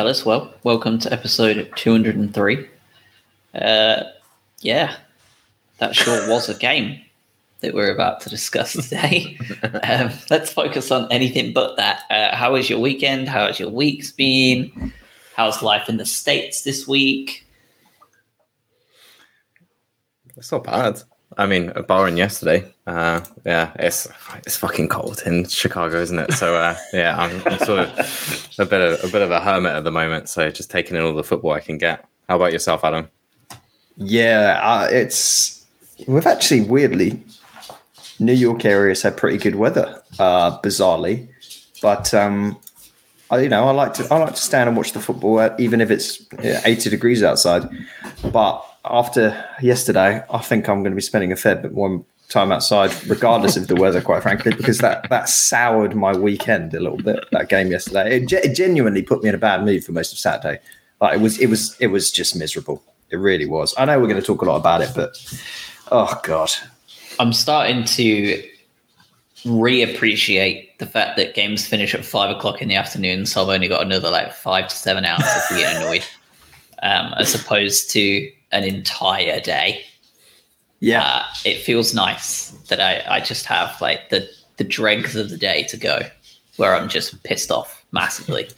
fellas. Well, welcome to episode 203. Uh, yeah, that sure was a game that we're about to discuss today. um, let's focus on anything but that. Uh, how was your weekend? How has your week's been? How's life in the States this week? It's not bad. I mean, a barring yesterday, uh, yeah, it's it's fucking cold in Chicago, isn't it? So uh, yeah, I'm, I'm, sort of a bit of a bit of a hermit at the moment. So just taking in all the football I can get. How about yourself, Adam? Yeah, uh, it's we've actually weirdly New York areas had pretty good weather, uh, bizarrely, but um, I, you know I like to I like to stand and watch the football, uh, even if it's eighty degrees outside, but after yesterday, I think I'm going to be spending a fair bit more time outside, regardless of the weather, quite frankly, because that that soured my weekend a little bit. That game yesterday, it, it genuinely put me in a bad mood for most of Saturday. Like it was, it was, it was just miserable. It really was. I know we're going to talk a lot about it, but oh god, I'm starting to reappreciate the fact that games finish at five o'clock in the afternoon, so I've only got another like five to seven hours to be annoyed, um, as opposed to an entire day. Yeah, uh, it feels nice that I, I just have like the the dregs of the day to go, where I'm just pissed off massively.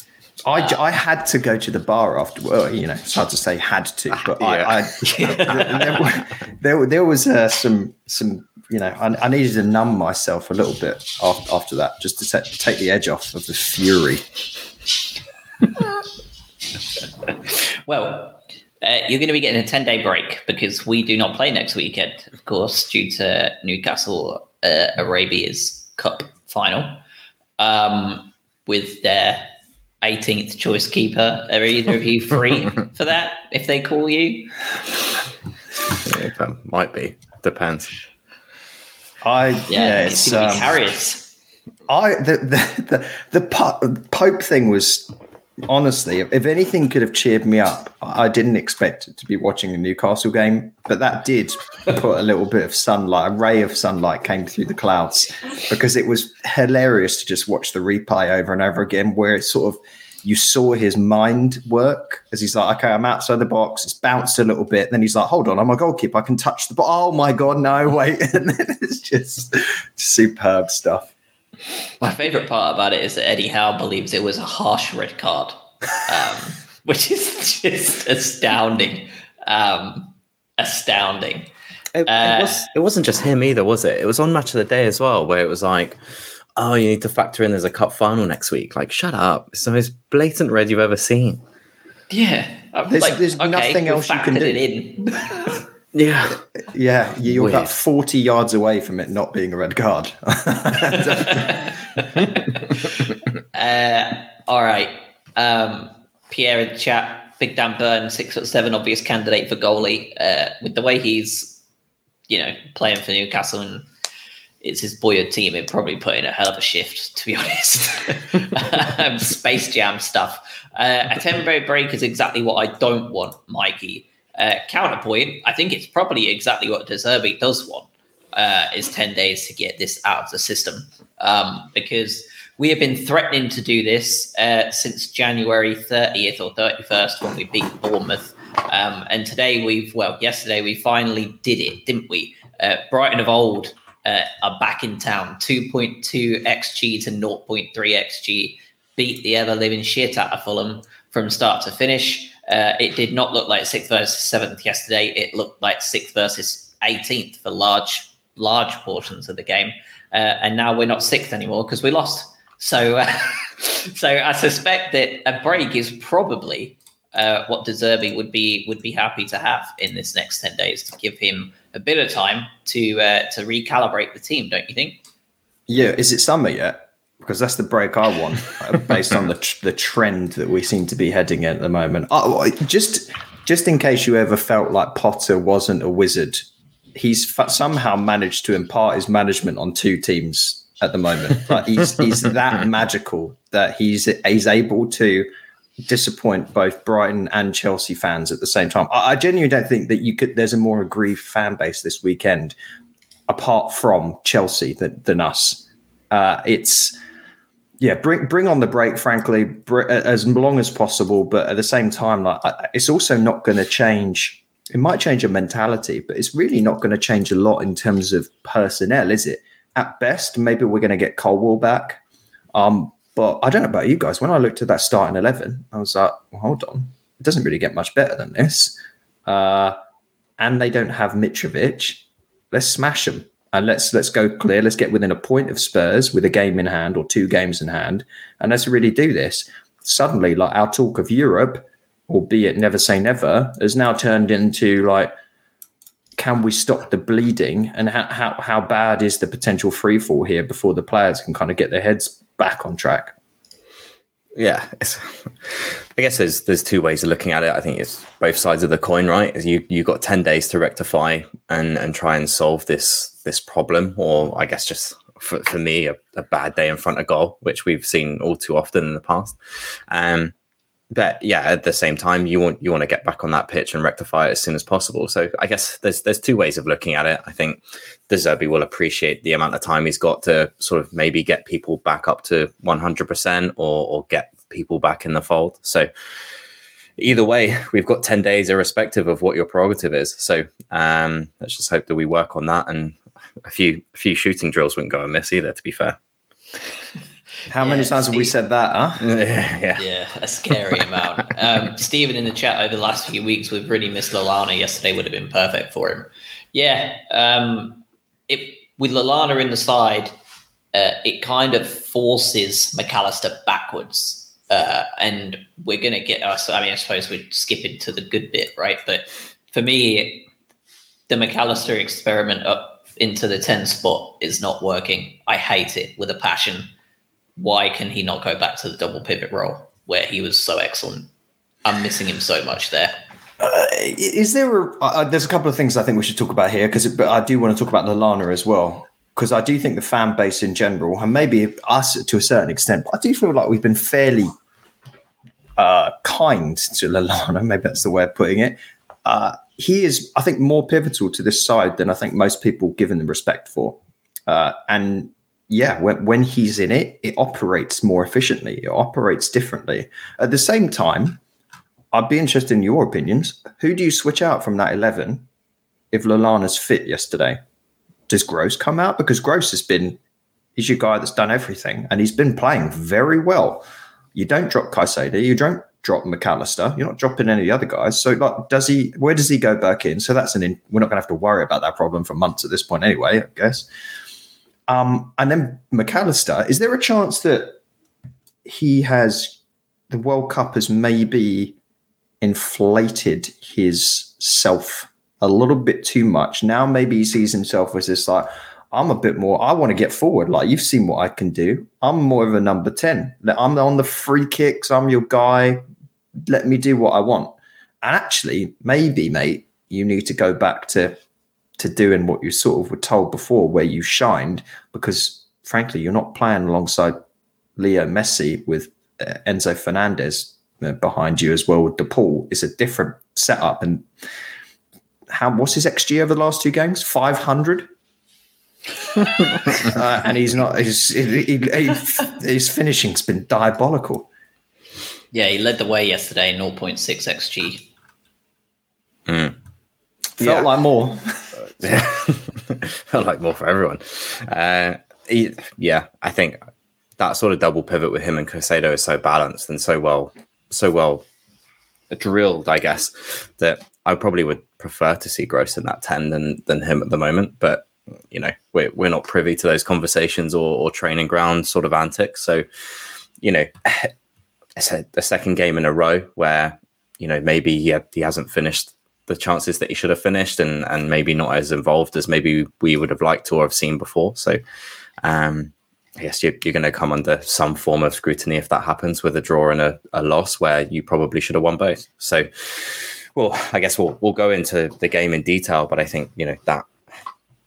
I, uh, I had to go to the bar after. Well, you know, it's hard to say had to, but yeah. I, I there, there, there, was uh, some some you know I, I, needed to numb myself a little bit after, after that, just to t- take the edge off of the fury. well, uh, you're going to be getting a 10 day break because we do not play next weekend, of course, due to Newcastle uh, Arabia's Cup final um, with their 18th choice keeper. Are either of you free for that if they call you? Yeah, that might be. Depends. I yeah, yeah it's, it's um, Harriers. I the the the, the Pope thing was honestly, if anything could have cheered me up, I didn't expect to be watching a Newcastle game, but that did put a little bit of sunlight, a ray of sunlight came through the clouds because it was hilarious to just watch the replay over and over again, where it sort of you saw his mind work as he's like, okay, I'm outside the box. It's bounced a little bit. Then he's like, hold on, I'm a goalkeeper. I can touch the ball. Oh my God, no, wait. And then it's just superb stuff. My favorite part about it is that Eddie Howe believes it was a harsh red card, um, which is just astounding. Um, astounding. It, uh, it, was, it wasn't just him either, was it? It was on Match of the Day as well, where it was like, oh, you need to factor in there's a cup final next week. Like, shut up. It's the most blatant red you've ever seen. Yeah. There's, like, there's okay, nothing else you can do. It in. Yeah. Yeah. You're Weird. about 40 yards away from it not being a red card. uh, all right. Um, Pierre in the chat, Big Dan Burn, six foot seven, obvious candidate for goalie. Uh, with the way he's, you know, playing for Newcastle and it's his boyhood team, it probably put in a hell of a shift, to be honest. um, Space Jam stuff. Uh, a 10 break is exactly what I don't want, Mikey. Uh, counterpoint, I think it's probably exactly what De Zerbi does want uh, is 10 days to get this out of the system um, because we have been threatening to do this uh, since January 30th or 31st when we beat Bournemouth. Um, and today we've, well, yesterday we finally did it, didn't we? Uh, Brighton of old uh, are back in town. 2.2 XG to 0.3 XG. Beat the ever living shit out of Fulham from start to finish. Uh, it did not look like sixth versus seventh yesterday. It looked like sixth versus 18th for large, large portions of the game. Uh, and now we're not sixth anymore because we lost. So, uh, so I suspect that a break is probably uh, what De Zerbi would be would be happy to have in this next ten days to give him a bit of time to uh, to recalibrate the team. Don't you think? Yeah, is it summer yet? Because that's the break I want uh, based on the the trend that we seem to be heading in at the moment. Oh, just just in case you ever felt like Potter wasn't a wizard, he's somehow managed to impart his management on two teams at the moment. Like he's he's that magical that he's he's able to disappoint both Brighton and Chelsea fans at the same time. I, I genuinely don't think that you could. There's a more aggrieved fan base this weekend, apart from Chelsea, than, than us. Uh, it's yeah, bring bring on the break, frankly, br- as long as possible. But at the same time, like it's also not going to change. It might change your mentality, but it's really not going to change a lot in terms of personnel, is it? At best, maybe we're going to get Colwill back. Um, but I don't know about you guys. When I looked at that starting eleven, I was like, well, hold on, it doesn't really get much better than this. Uh, and they don't have Mitrovic. Let's smash them and let's let's go clear. Let's get within a point of Spurs with a game in hand or two games in hand, and let's really do this. Suddenly, like our talk of Europe, albeit never say never, has now turned into like, can we stop the bleeding, and how how, how bad is the potential free fall here before the players can kind of get their heads back on track? yeah, I guess there's there's two ways of looking at it. I think it's both sides of the coin, right? You you got ten days to rectify and and try and solve this this problem, or I guess just for, for me a, a bad day in front of goal, which we've seen all too often in the past. Um, but yeah, at the same time, you want you want to get back on that pitch and rectify it as soon as possible. So I guess there's there's two ways of looking at it. I think De Zerbi will appreciate the amount of time he's got to sort of maybe get people back up to 100% or or get people back in the fold. So either way, we've got 10 days irrespective of what your prerogative is. So um, let's just hope that we work on that and a few a few shooting drills wouldn't go amiss either, to be fair. How many times have we said that? Huh? yeah, yeah, a scary amount. Um, Stephen in the chat over the last few weeks, we've really missed Lallana. Yesterday would have been perfect for him. Yeah, um, it, with Lallana in the side, uh, it kind of forces Mac Allister backwards, uh, and we're going to get us. I mean, I suppose we're skipping to the good bit, right? But for me, the Mac Allister experiment up into the 10 spot is not working. I hate it with a passion why can he not go back to the double pivot role where he was so excellent? I'm missing him so much there. Uh, is there a? Uh, there's a couple of things I think we should talk about here because, I do want to talk about Lallana as well because I do think the fan base in general, and maybe us to a certain extent, but I do feel like we've been fairly uh, kind to Lallana. Maybe that's the way of putting it. He is, I think, more pivotal to this side than I think most people give him respect for. Uh, and yeah, when, when he's in it, it operates more efficiently. It operates differently. At the same time, I'd be interested in your opinions. Who do you switch out from that 11 if Lallana's fit yesterday? Does Gross come out? Because Gross has been, he's your guy that's done everything and he's been playing very well. You don't drop Caicedo, you don't drop Mac Allister. You're not dropping any of the other guys. So, like, does he, where does he go back in? So, that's an, in, we're not going to have to worry about that problem for months at this point anyway, I guess. Um, and then Mac Allister, is there a chance that he has the World Cup has maybe inflated his self a little bit too much? Now maybe he sees himself as this like, I'm a bit more, I want to get forward. Like you've seen what I can do. I'm more of a number 10. I'm on the free kicks. I'm your guy. Let me do what I want. And actually, maybe, mate, you need to go back to to doing what you sort of were told before, where you shined, because frankly, you're not playing alongside Leo Messi with uh, Enzo Fernandez uh, behind you as well with De Paul. It's a different setup. And how what's his XG over the last two games? Five hundred. uh, and he's not. His, he, he, his finishing's been diabolical. Yeah, he led the way yesterday, 0.6 xg. Mm. Felt yeah. like more. Yeah, felt like more for everyone. Uh, he, yeah, I think that sort of double pivot with him and Caicedo is so balanced and so well, so well drilled, I guess, that I probably would prefer to see Gross in that ten than than him at the moment. But you know, we're we're not privy to those conversations or, or training ground sort of antics. So, you know, it's a, the second game in a row where you know maybe he had, he hasn't finished the chances that he should have finished and and maybe not as involved as maybe we would have liked or have seen before. So um, guess you're, you're going to come under some form of scrutiny if that happens with a draw and a, a loss where you probably should have won both. So well, I guess we'll we'll go into the game in detail, but I think you know that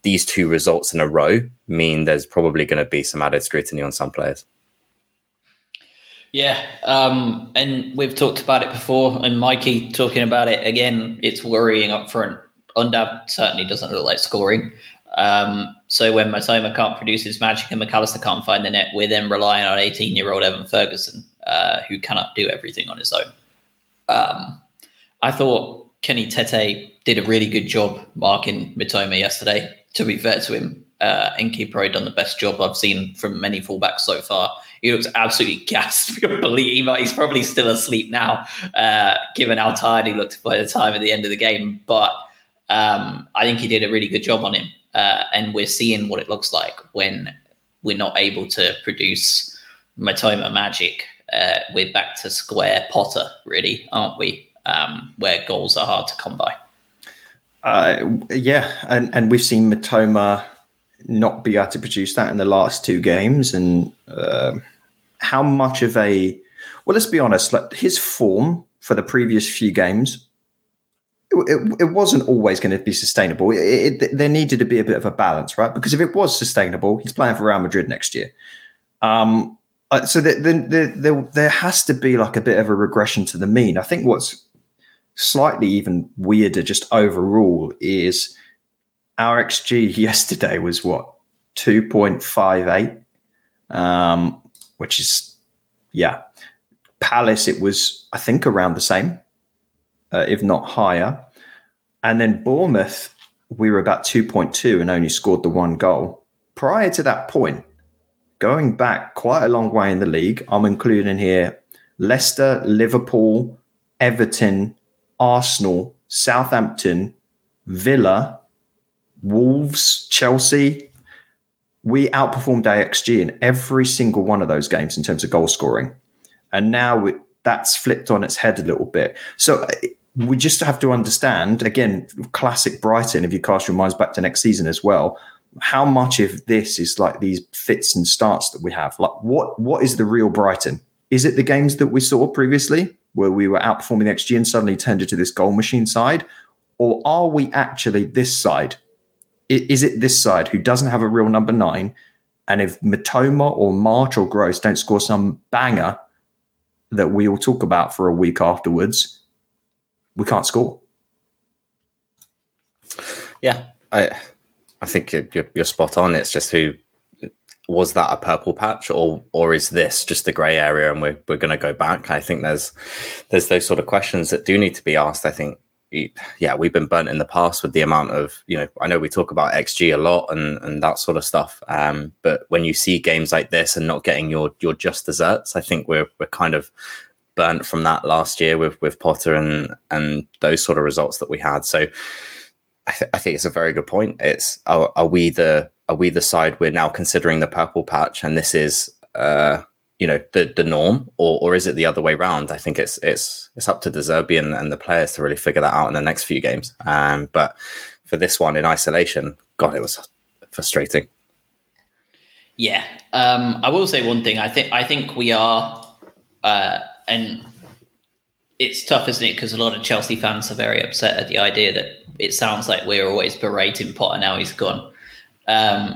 these two results in a row mean there's probably going to be some added scrutiny on some players. Yeah, um, and we've talked about it before, and Mikey talking about it again. It's worrying up front. Undav certainly doesn't look like scoring. Um, so when Mitoma can't produce his magic and Mac Allister can't find the net, we're then relying on 18 year old Evan Ferguson, uh, who cannot do everything on his own. Um, I thought Kenny Tete did a really good job marking Mitoma yesterday. To be fair to him, uh, Inky done the best job I've seen from many fullbacks so far. He looks absolutely believe he's probably still asleep now, uh, given how tired he looked by the time at the end of the game. But um, I think he did a really good job on him, uh, and we're seeing what it looks like when we're not able to produce Mitoma magic. Uh, we're back to square Potter, really, aren't we? Um, where goals are hard to come by. Uh, yeah, and and we've seen Mitoma not be able to produce that in the last two games, and uh, how much of a well, let's be honest, like his form for the previous few games, it, it, it wasn't always going to be sustainable. It, there needed to be a bit of a balance, right? Because if it was sustainable, he's playing for Real Madrid next year. Um, uh, so there, there, there, there has to be like a bit of a regression to the mean. I think what's slightly even weirder, just overall, is our XG yesterday was what two point five eight, um, which is yeah. Palace, it was I think around the same, uh, if not higher, and then Bournemouth, we were about two point two and only scored the one goal. Prior to that point, going back quite a long way in the league, I'm including here Leicester, Liverpool, Everton, Arsenal, Southampton, Villa, Wolves, Chelsea. We outperformed AXG in every single one of those games in terms of goal scoring. And now that's flipped on its head a little bit. So uh, we just have to understand again, classic Brighton, if you cast your minds back to next season as well, how much of this is like these fits and starts that we have? Like what what is the real Brighton? Is it the games that we saw previously where we were outperforming the XG and suddenly turned into this goal machine side? Or are we actually this side? Is it this side who doesn't have a real number nine? And if Mitoma or March or Gross don't score some banger that we will talk about for a week afterwards, we can't score. Yeah, I I think you're, you're spot on. It's just who was that a purple patch or or is this just the grey area and we're we're going to go back? I think there's there's those sort of questions that do need to be asked. I think yeah, we've been burnt in the past with the amount of you know. I know we talk about XG a lot and and that sort of stuff, um, but when you see games like this and not getting your your just desserts, I think we're we're kind of burnt from that last year with with Potter and and those sort of results that we had. So I, th- I think it's a very good point. It's are, are we the are we the side we're now considering the purple patch, and this is uh, you know the the norm, or or is it the other way around? I think it's it's it's up to De Zerbi and, and the players to really figure that out in the next few games. Um, but for this one in isolation, God, it was frustrating. Yeah, um, I will say one thing. I think I think we are, uh, and it's tough, isn't it? Because a lot of Chelsea fans are very upset at the idea that it sounds like we're always berating Potter now he's gone. Um,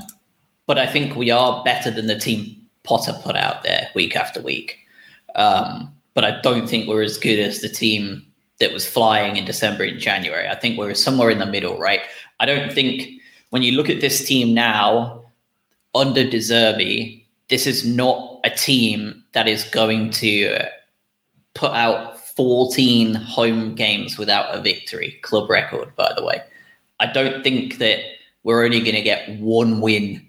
but I think we are better than the team Potter put out there week after week. Um, but I don't think we're as good as the team that was flying in December and January. I think we're somewhere in the middle, right? I don't think when you look at this team now under De Zerbi, this is not a team that is going to put out 14 home games without a victory, club record, by the way. I don't think that we're only going to get one win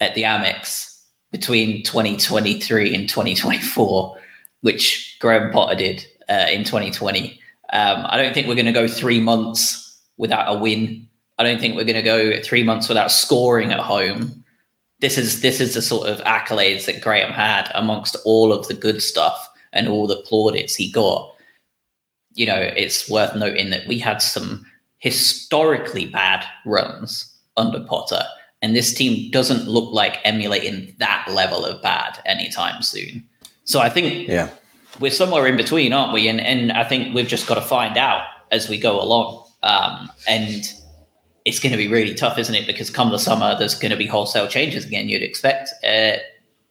at the Amex between 2023 and 2024, which Graham Potter did uh, in 2020. Um, I don't think we're going to go three months without a win. I don't think we're going to go three months without scoring at home. This is this is the sort of accolades that Graham had amongst all of the good stuff and all the plaudits he got. You know, it's worth noting that we had some historically bad runs under Potter and this team doesn't look like emulating that level of bad anytime soon. So I think yeah. we're somewhere in between, aren't we? And and I think we've just got to find out as we go along. Um, and it's going to be really tough, isn't it? Because come the summer, there's going to be wholesale changes again. You'd expect uh,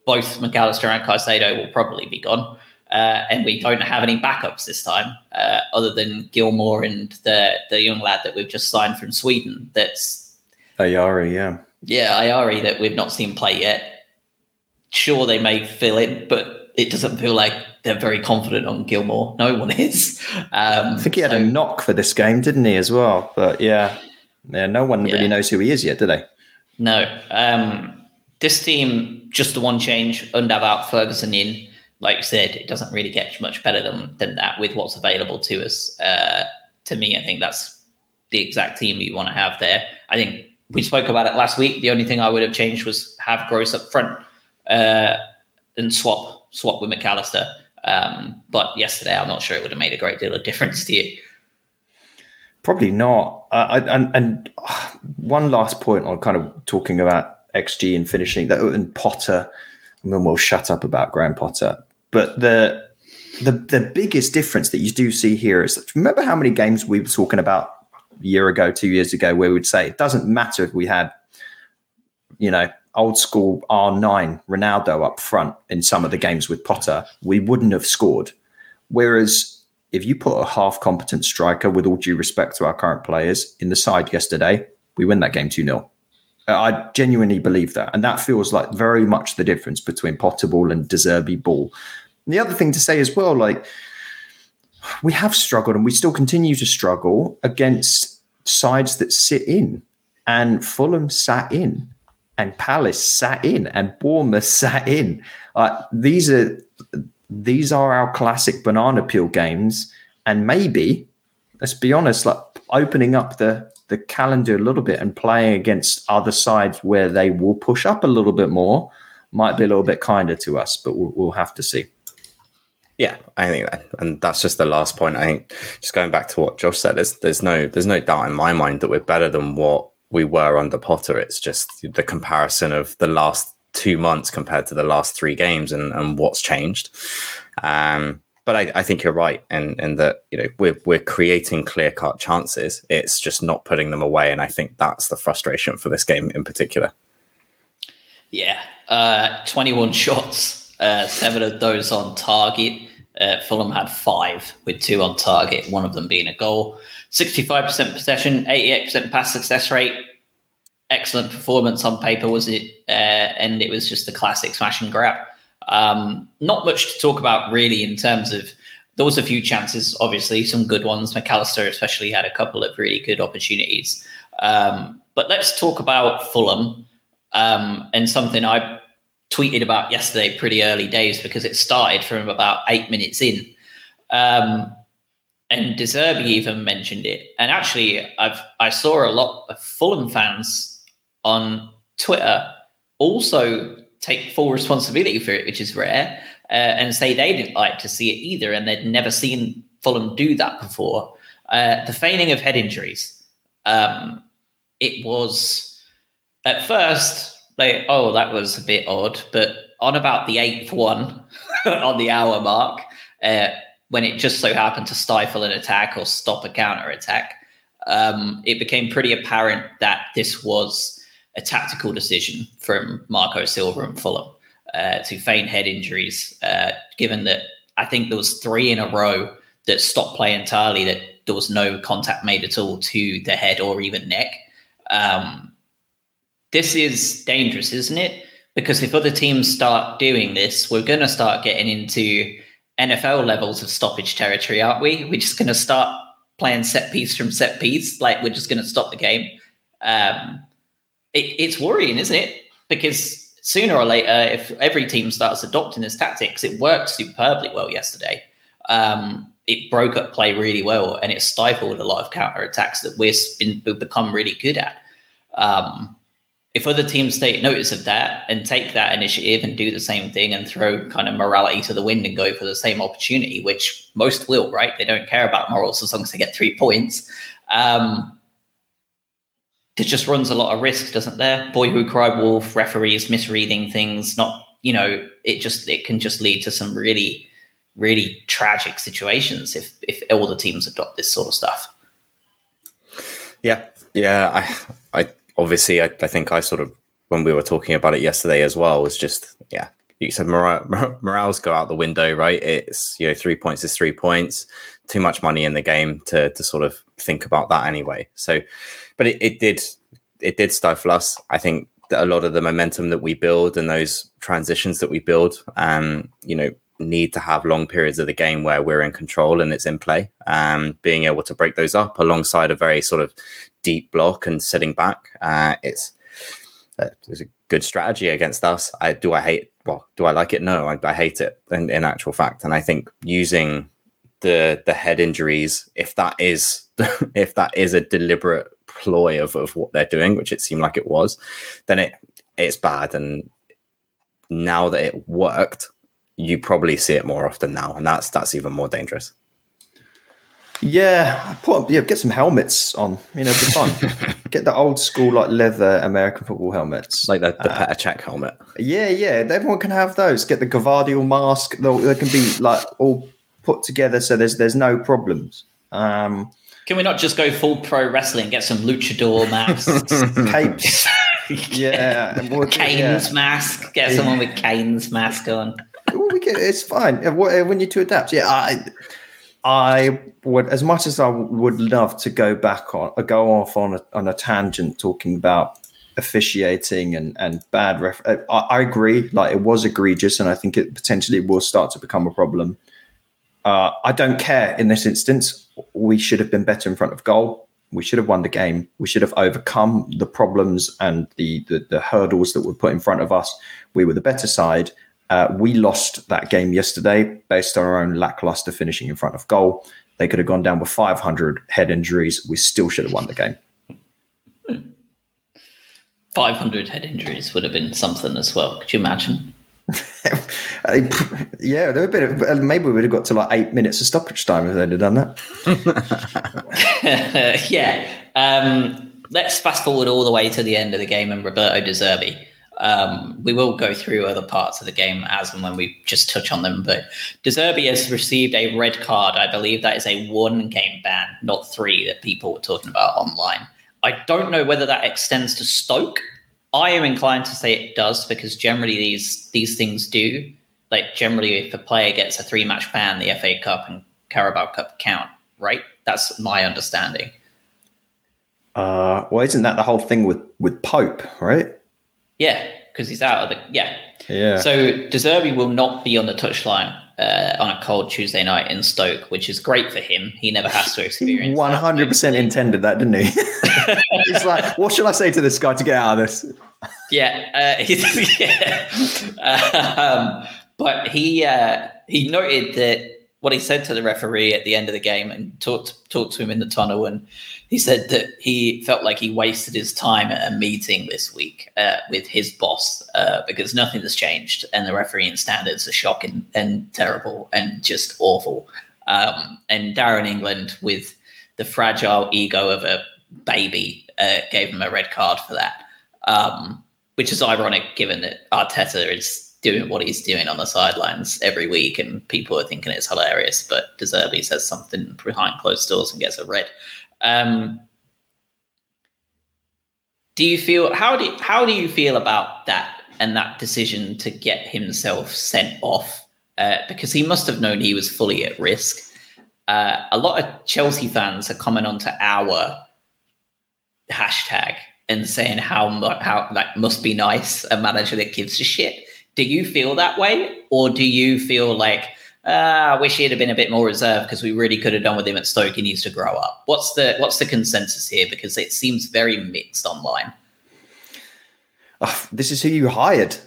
both Mac Allister and Caicedo will probably be gone, uh, and we don't have any backups this time, uh, other than Gilmour and the the young lad that we've just signed from Sweden. That's Ayari, yeah. Yeah, Ayari that we've not seen play yet. Sure, they may fill in, but it doesn't feel like they're very confident on Gilmour. No one is. Um, I think he had so, a knock for this game, didn't he, as well? But yeah, yeah, no one yeah. really knows who he is yet, do they? No. Um, this team, just the one change, Undav out, Ferguson in. Like you said, it doesn't really get much better than, than that with what's available to us. Uh, to me, I think that's the exact team you want to have there. I think we spoke about it last week. The only thing I would have changed was have Gross up front uh, and swap swap with Mac Allister. Um, but yesterday, I'm not sure it would have made a great deal of difference to you. Probably not. Uh, and, and uh, one last point on kind of talking about XG and finishing that and Potter. I mean, we'll shut up about Graham Potter. But the the the biggest difference that you do see here is remember how many games we were talking about year ago, two years ago, where we'd say it doesn't matter if we had, you know, old school R9 Ronaldo up front in some of the games with Potter, we wouldn't have scored. Whereas if you put a half competent striker, with all due respect to our current players, in the side yesterday, we win that game 2 0. I genuinely believe that. And that feels like very much the difference between Potter ball and De Zerbi ball. And the other thing to say as well, like, we have struggled and we still continue to struggle against sides that sit in. And Fulham sat in, and Palace sat in, and Bournemouth sat in. Uh, these are these are our classic banana peel games, and maybe let's be honest, like opening up the the calendar a little bit and playing against other sides where they will push up a little bit more might be a little bit kinder to us, but we'll, we'll have to see. Yeah, I think that, and that's just the last point. I think just going back to what Josh said, there's there's no there's no doubt in my mind that we're better than what we were under Potter. It's just the comparison of the last two months compared to the last three games and, and what's changed. Um, but I, I, think you're right in, in that you know we're we're creating clear cut chances. It's just not putting them away, and I think that's the frustration for this game in particular. Yeah, uh, 21 shots uh, seven of those on target. Uh, Fulham had five with two on target, one of them being a goal. 65% possession, 88% pass success rate. Excellent performance on paper, was it? Uh, and it was just the classic smash and grab. Um, not much to talk about really in terms of there was a few chances, obviously some good ones. Mac Allister especially had a couple of really good opportunities. Um, but let's talk about Fulham um, and something I tweeted about yesterday, pretty early days, because it started from about eight minutes in. Um, and De Zerbi even mentioned it. And actually, I've I saw a lot of Fulham fans on Twitter also take full responsibility for it, which is rare, uh, and say they didn't like to see it either, and they'd never seen Fulham do that before. Uh, the feigning of head injuries. Um, it was at first like, oh, that was a bit odd. But on about the eighth one on the hour mark, uh, when it just so happened to stifle an attack or stop a counter attack, um, it became pretty apparent that this was a tactical decision from Marco Silva and Fulham uh, to feign head injuries, uh, given that I think there was three in a row that stopped play entirely, that there was no contact made at all to the head or even neck. Um, this is dangerous, isn't it? Because if other teams start doing this, we're going to start getting into NFL levels of stoppage territory, aren't we? We're just going to start playing set piece from set piece, like we're just going to stop the game. Um, it, it's worrying, isn't it? Because sooner or later, if every team starts adopting this tactics, it worked superbly well yesterday. Um, it broke up play really well, and it stifled a lot of counter attacks that we've been we've become really good at. Um, if other teams take notice of that and take that initiative and do the same thing and throw kind of morality to the wind and go for the same opportunity, which most will, right? They don't care about morals as long as they get three points. Um, it just runs a lot of risk, doesn't there? Boy who cried wolf, referees misreading things, not, you know, it just, it can just lead to some really, really tragic situations if, if all the teams adopt this sort of stuff. Yeah. Yeah. I, I, obviously, I, I, think I sort of when we were talking about it yesterday as well was just yeah. You said morale, morales go out the window, right? It's you know three points is three points. Too much money in the game to to sort of think about that anyway. So, but it, it did it did stifle us. I think that a lot of the momentum that we build and those transitions that we build, um, you know, need to have long periods of the game where we're in control and it's in play. Um, being able to break those up alongside a very sort of deep block and sitting back, uh, it's uh, it's a good strategy against us. I do I hate well, do I like it? No, I, I hate it in, in actual fact. And I think using the the head injuries, if that is if that is a deliberate ploy of, of what they're doing, which it seemed like it was, then it it's bad. And now that it worked, you probably see it more often now, and that's that's even more dangerous. Yeah, put yeah, get some helmets on. You know, be fun. get the old school like leather American football helmets, like the, the uh, Petr Cech helmet. Yeah, yeah, everyone can have those. Get the Gvardiol mask. They can be like all put together, so there's there's no problems. Um, can we not just go full pro wrestling? And get some luchador masks, capes. yeah, and Kane's yeah. mask. Get someone with Kane's mask on. well, we get, it's fine. We need to adapt. Yeah, I, I would, as much as I would love to go back on, go off on a, on a tangent talking about officiating and and bad ref. I, I, agree. Like it was egregious, and I think it potentially will start to become a problem. Uh, I don't care in this instance. We should have been better in front of goal. We should have won the game. We should have overcome the problems and the, the, the hurdles that were put in front of us. We were the better side. Uh, we lost that game yesterday based on our own lackluster finishing in front of goal. They could have gone down with 500 head injuries. We still should have won the game. 500 head injuries would have been something as well. Could you imagine? yeah, there would have been, maybe we would have got to like eight minutes of stoppage time if they'd have done that. yeah. Um, let's fast forward all the way to the end of the game and Roberto De Zerbi. Um, we will go through other parts of the game as and when we just touch on them. But De Zerbi has received a red card. I believe that is a one game ban, not three that people were talking about online. I don't know whether that extends to Stoke I am inclined to say it does because generally these these things do. Like generally, if a player gets a three match ban, the FA Cup and Carabao Cup count, right? That's my understanding. Uh, well, isn't that the whole thing with with Pope, right? Yeah, because he's out of the yeah. Yeah. So De Zerbi will not be on the touchline uh, on a cold Tuesday night in Stoke, which is great for him. He never has to experience. One hundred percent intended that, didn't he? It's like, what should I say to this guy to get out of this? Yeah, uh, yeah. um, but he uh, he noted that what he said to the referee at the end of the game and talked talked to him in the tunnel, and he said that he felt like he wasted his time at a meeting this week uh, with his boss uh, because nothing has changed, and the refereeing standards are shocking and terrible and just awful. Um, and Darren England, with the fragile ego of a baby, uh, gave him a red card for that, um, which is ironic given that Arteta is doing what he's doing on the sidelines every week, and people are thinking it's hilarious. But De Zerbi says something behind closed doors and gets a red. Um, do you feel how do you, how do you feel about that and that decision to get himself sent off? Uh, because he must have known he was fully at risk. Uh, a lot of Chelsea fans are coming onto our hashtag and saying how how like must be nice a manager that gives a shit do you feel that way, or do you feel like uh, I wish he'd have been a bit more reserved because we really could have done with him at Stoke. He needs to grow up. What's the what's the consensus here? Because it seems very mixed online. Oh, this is who you hired.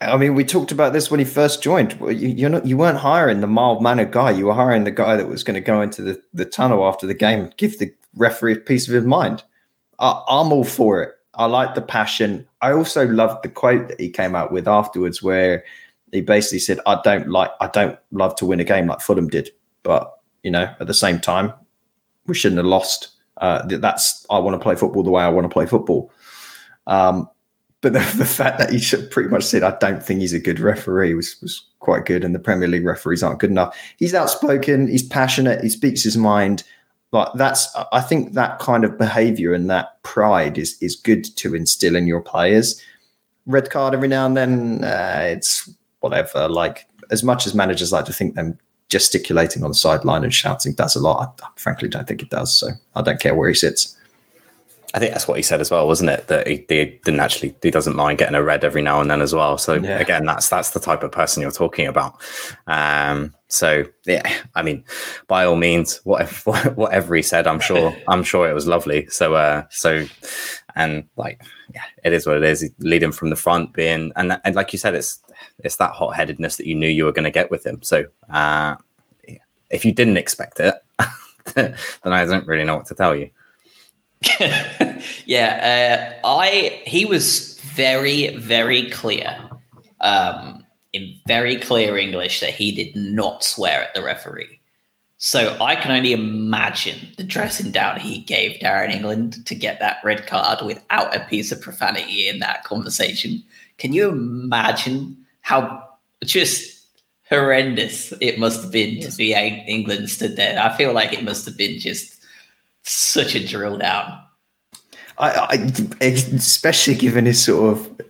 I mean, we talked about this when he first joined. You, are not, you weren't hiring the mild mannered guy. You were hiring the guy that was going to go into the, the tunnel after the game, and give the referee a piece of his mind. I, I'm all for it. I like the passion. I also loved the quote that he came out with afterwards, where he basically said, "I don't like, I don't love to win a game like Fulham did, but you know, at the same time, we shouldn't have lost. Uh, that's I want to play football the way I want to play football." Um, but the, the, fact that he pretty much said, "I don't think he's a good referee," was was quite good, and the Premier League referees aren't good enough. He's outspoken. He's passionate. He speaks his mind but that's I think that kind of behavior and that pride is is good to instill in your players. Red card every now and then, uh, it's whatever. Like as much as managers like to think them gesticulating on the sideline and shouting, does a lot. I, I frankly don't think it does. So I don't care where he sits. I think that's what he said as well, wasn't it? That he, he, didn't actually, he doesn't mind getting a red every now and then as well. So yeah. again, that's that's the type of person you're talking about. Um, so yeah, I mean, by all means, whatever whatever he said, I'm sure I'm sure it was lovely. So uh, so and like yeah, it is what it is. Leading from the front, being and and like you said, it's it's that hot headedness that you knew you were going to get with him. So uh, if you didn't expect it, then I don't really know what to tell you. yeah, uh, I he was very very clear, um, in very clear English that he did not swear at the referee. So I can only imagine the dressing down he gave Darren England to get that red card without a piece of profanity in that conversation. Can you imagine how just horrendous it must have been to be England stood there? I feel like it must have been just such a drill down. I, I, especially given his sort of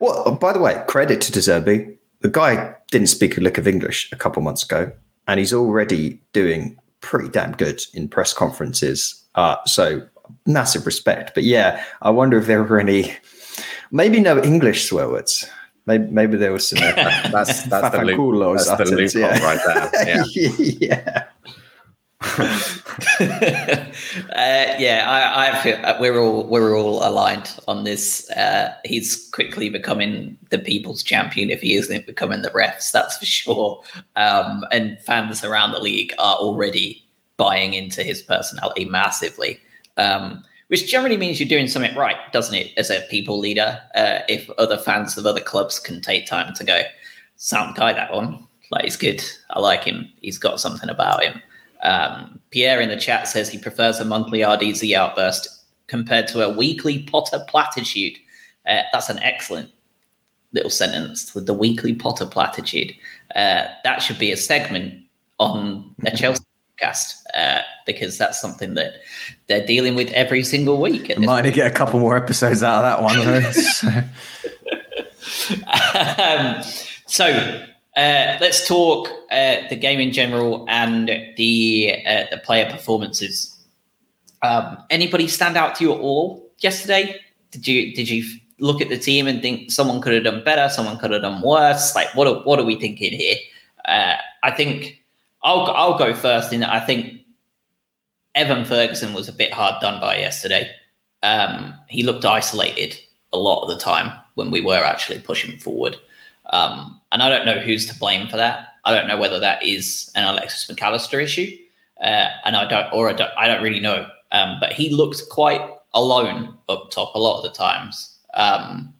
well. By the way, credit to De Zerbi. The guy didn't speak a lick of English a couple months ago, and he's already doing pretty damn good in press conferences. Uh, so massive respect. But yeah, I wonder if there were any, maybe no English swear words. Maybe, maybe there was some. that's that's the loop, that's the loophole yeah. right there. Yeah. yeah. Uh, yeah, I, I, uh, we're all we're all aligned on this. Uh, he's quickly becoming the people's champion if he isn't becoming the refs. That's for sure. Um, and fans around the league are already buying into his personality massively, um, which generally means you're doing something right, doesn't it? As a people leader, uh, if other fans of other clubs can take time to go, sound guy that one, like he's good. I like him. He's got something about him. Um, Pierre in the chat says he prefers a monthly RDZ outburst compared to a weekly Potter platitude. Uh, that's an excellent little sentence with the weekly Potter platitude. Uh, that should be a segment on a mm-hmm. Chelsea podcast uh, because that's something that they're dealing with every single week. Might get a couple more episodes out of that one. so. um, so uh, let's talk uh, the game in general and the uh, the player performances. Um, anybody stand out to you at all yesterday? Did you did you look at the team and think someone could have done better, someone could have done worse? Like what are, what are we thinking here? Uh, I think I'll I'll go first. In I think Evan Ferguson was a bit hard done by yesterday. Um, he looked isolated a lot of the time when we were actually pushing forward. Um, and I don't know who's to blame for that. I don't know whether that is an Alexis Mac Allister issue, uh, and I don't, or I don't, I don't really know. Um, but he looked quite alone up top a lot of the times, um,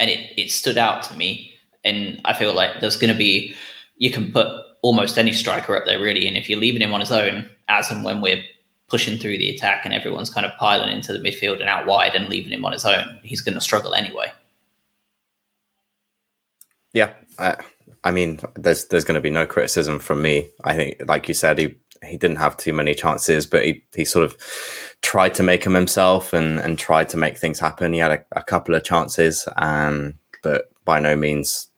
and it it stood out to me. And I feel like there's going to be, you can put almost any striker up there really, and if you're leaving him on his own, as and when we're pushing through the attack and everyone's kind of piling into the midfield and out wide and leaving him on his own, he's going to struggle anyway. Yeah, I, I mean, there's there's going to be no criticism from me. I think, like you said, he he didn't have too many chances, but he he sort of tried to make them himself and and tried to make things happen. He had a, a couple of chances, um, but by no means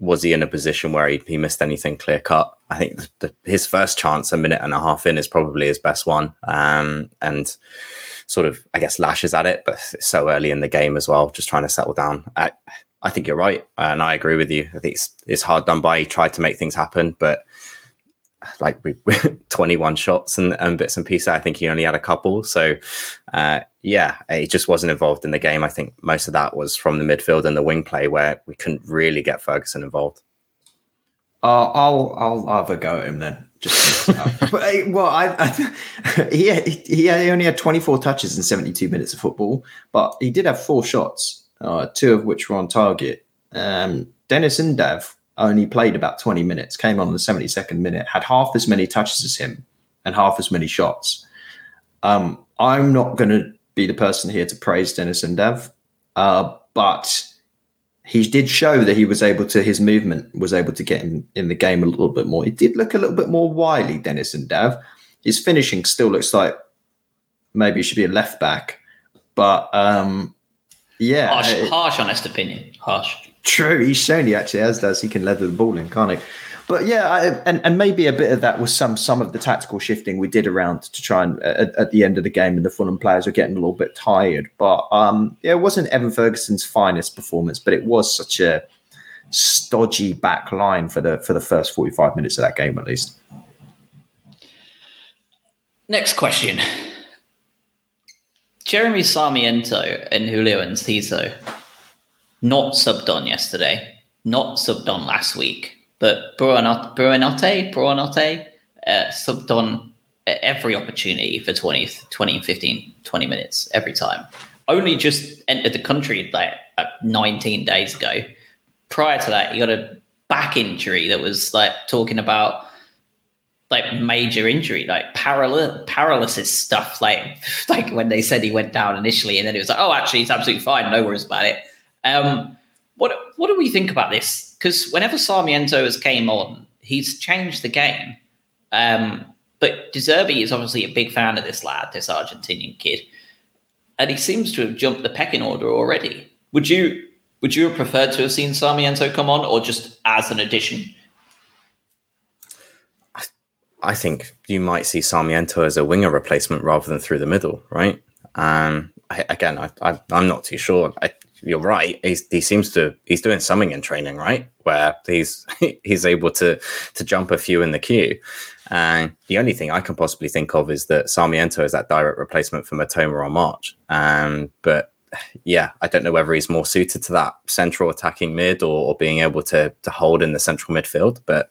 was he in a position where he, he missed anything clear cut. I think the, the, his first chance, a minute and a half in, is probably his best one, um, and sort of I guess lashes at it, but so early in the game as well, just trying to settle down. I, I think you're right, and I agree with you. I think it's, it's hard done by. He tried to make things happen, but like we 21 shots and, and bits and pieces. I think he only had a couple. So uh, yeah, he just wasn't involved in the game. I think most of that was from the midfield and the wing play where we couldn't really get Ferguson involved. Uh, I'll I'll have a go at him then. Just but, well, I, I he he only had 24 touches in 72 minutes of football, but he did have four shots uh, two of which were on target. Um, Deniz Undav only played about 20 minutes, came on the 72nd minute, had half as many touches as him and half as many shots. Um, I'm not going to be the person here to praise Deniz Undav, uh, but he did show that he was able to, his movement was able to get him in the game a little bit more. He did look a little bit more wily, Deniz Undav. His finishing still looks like maybe he should be a left back, but um, yeah, harsh, harsh, honest opinion. Harsh. True, he's shown you actually, as does he can leather the ball in, can't he? but yeah, I, and and maybe a bit of that was some some of the tactical shifting we did around to try and at, at the end of the game, and the Fulham players were getting a little bit tired. But um, yeah, it wasn't Evan Ferguson's finest performance, but it was such a stodgy back line for the for the first forty five minutes of that game, at least. Next question. Jeremy Sarmiento and Julio Enciso not subbed on yesterday, not subbed on last week, but Buonanotte, Buonanotte, Buonanotte uh, subbed on every opportunity for 20, 20, 15, 20 minutes every time. Only just entered the country like 19 days ago. Prior to that, he got a back injury that was like talking about like major injury, like paral- paralysis stuff. Like like when they said he went down initially, and then it was like, oh, actually, he's absolutely fine. No worries about it. Um, what what do we think about this? Because whenever Sarmiento has came on, he's changed the game. Um, but De Zerbi is obviously a big fan of this lad, this Argentinian kid, and he seems to have jumped the pecking order already. Would you would you have preferred to have seen Sarmiento come on, or just as an addition? I think you might see Sarmiento as a winger replacement rather than through the middle, right? Um, I, again, I, am not too sure. I, you're right. He's, he seems to he's doing something in training, right? Where he's he's able to to jump a few in the queue. And the only thing I can possibly think of is that Sarmiento is that direct replacement for Mitoma on March. Um, but yeah, I don't know whether he's more suited to that central attacking mid or, or being able to to hold in the central midfield. But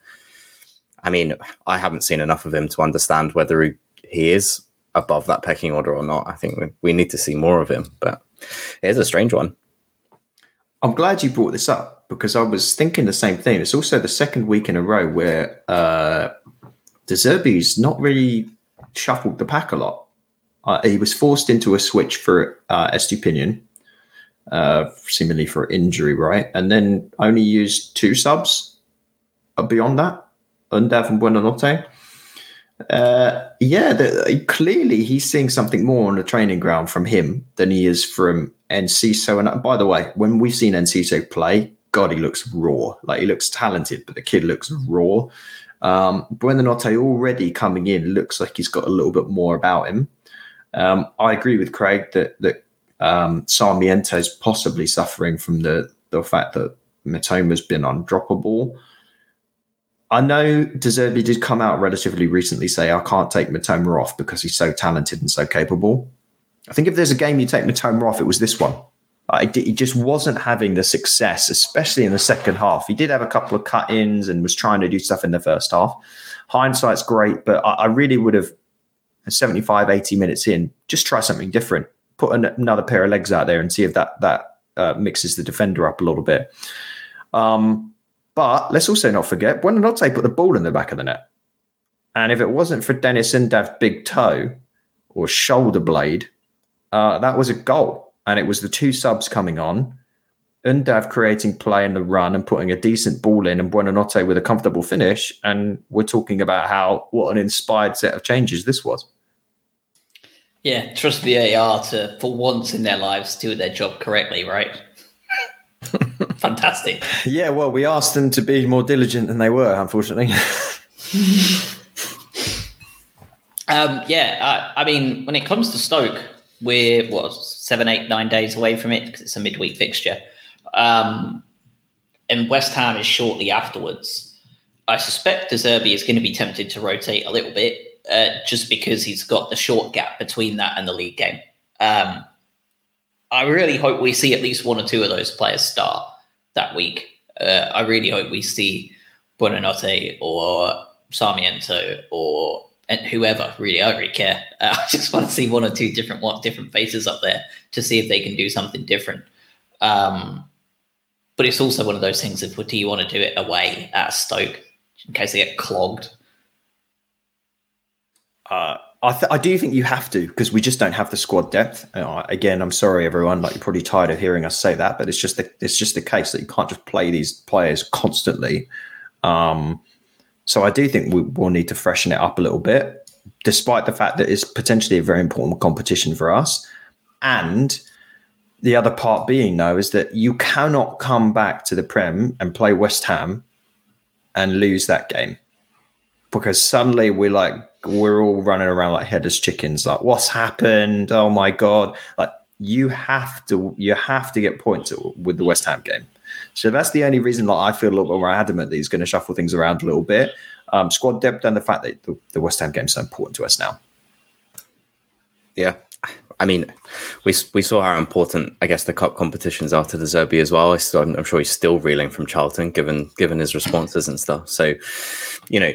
I mean, I haven't seen enough of him to understand whether he, he is above that pecking order or not. I think we, we need to see more of him, but it is a strange one. I'm glad you brought this up because I was thinking the same thing. It's also the second week in a row where uh, De Zerbi's not really shuffled the pack a lot. Uh, he was forced into a switch for uh, Estupiñán, uh, seemingly for injury, right? And then only used two subs uh, beyond that. Undav and Buonanotte. Uh, yeah, the, clearly he's seeing something more on the training ground from him than he is from Enciso. And by the way, when we've seen Enciso play, God, he looks raw. Like he looks talented, but the kid looks raw. Um, Buonanotte already coming in looks like he's got a little bit more about him. Um, I agree with Craig that that um, Sarmiento is possibly suffering from the the fact that Mitoma's been undroppable. I know De did come out relatively recently say I can't take Mitoma off because he's so talented and so capable. I think if there's a game you take Mitoma off, it was this one. Uh, he just wasn't having the success, especially in the second half. He did have a couple of cut ins and was trying to do stuff in the first half. Hindsight's great, but I, I really would have 75, 80 minutes in, just try something different. Put an, another pair of legs out there and see if that that uh, mixes the defender up a little bit. Um, but let's also not forget, Buonanotte put the ball in the back of the net. And if it wasn't for Deniz Undav's big toe or shoulder blade, uh, that was a goal. And it was the two subs coming on, Undav creating play in the run and putting a decent ball in, and Buonanotte with a comfortable finish. And we're talking about how what an inspired set of changes this was. Yeah, trust the AR to, for once in their lives, do their job correctly, right? Fantastic. Yeah, well, we asked them to be more diligent than they were, unfortunately. um, yeah, I, I, mean, when it comes to Stoke, we're what seven, eight, nine days away from it because it's a midweek fixture, um, and West Ham is shortly afterwards. I suspect De Zerbi is going to be tempted to rotate a little bit, uh, just because he's got the short gap between that and the league game. Um, I really hope we see at least one or two of those players start that week. Uh, I really hope we see Buonanotte or Sarmiento or whoever. Really, I don't really care. Uh, I just want to see one or two different what different faces up there to see if they can do something different. Um, but it's also one of those things. If do you want to do it away at Stoke in case they get clogged? Uh, I, th- I do think you have to because we just don't have the squad depth. Uh, again, I'm sorry, everyone. Like you're probably tired of hearing us say that, but it's just the, it's just the case that you can't just play these players constantly. Um, so I do think we will need to freshen it up a little bit, despite the fact that it's potentially a very important competition for us. And the other part being, though, is that you cannot come back to the Prem and play West Ham and lose that game because suddenly we're like we're all running around like headless chickens like what's happened? Oh my god. Like you have to you have to get points with the west ham game. So that's the only reason like i feel a little bit more adamant that he's going to shuffle things around a little bit. Um, squad depth and the fact that the, the west ham game is so important to us now. Yeah. I mean, we we saw how important I guess the cup competitions are to De Zerbi as well. I'm, I'm sure he's still reeling from Charlton, given given his responses and stuff. So, you know,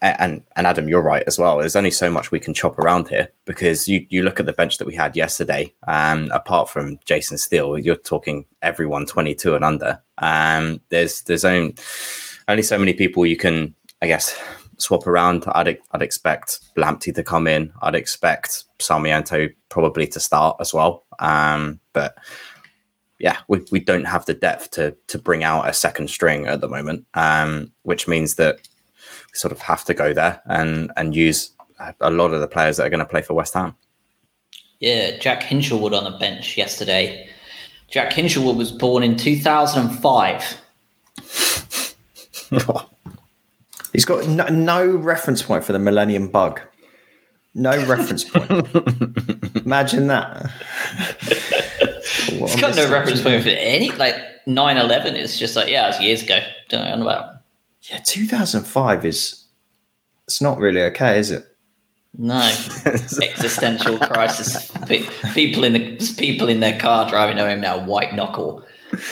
and and Adam, you're right as well. There's only so much we can chop around here because you you look at the bench that we had yesterday. Um, apart from Jason Steele, you're talking everyone 22 and under. Um, there's there's only only so many people you can, I guess, swap around. I'd I'd expect Lamptey to come in. I'd expect Sarmiento probably to start as well. Um, but yeah, we, we don't have the depth to to bring out a second string at the moment, um, which means that sort of have to go there and and use a lot of the players that are going to play for West Ham. Yeah, Jack Hinshelwood on the bench yesterday. Jack Hinshelwood was born in 2005. He's got no, no, reference point for the Millennium Bug. No reference point. Imagine that. He's got no reference point for any like 9-11 is just like yeah, it's years ago. Don't know about. Yeah, 2005 is it's not really okay, is it? No, existential crisis. People in the people in their car driving home now, white knuckle.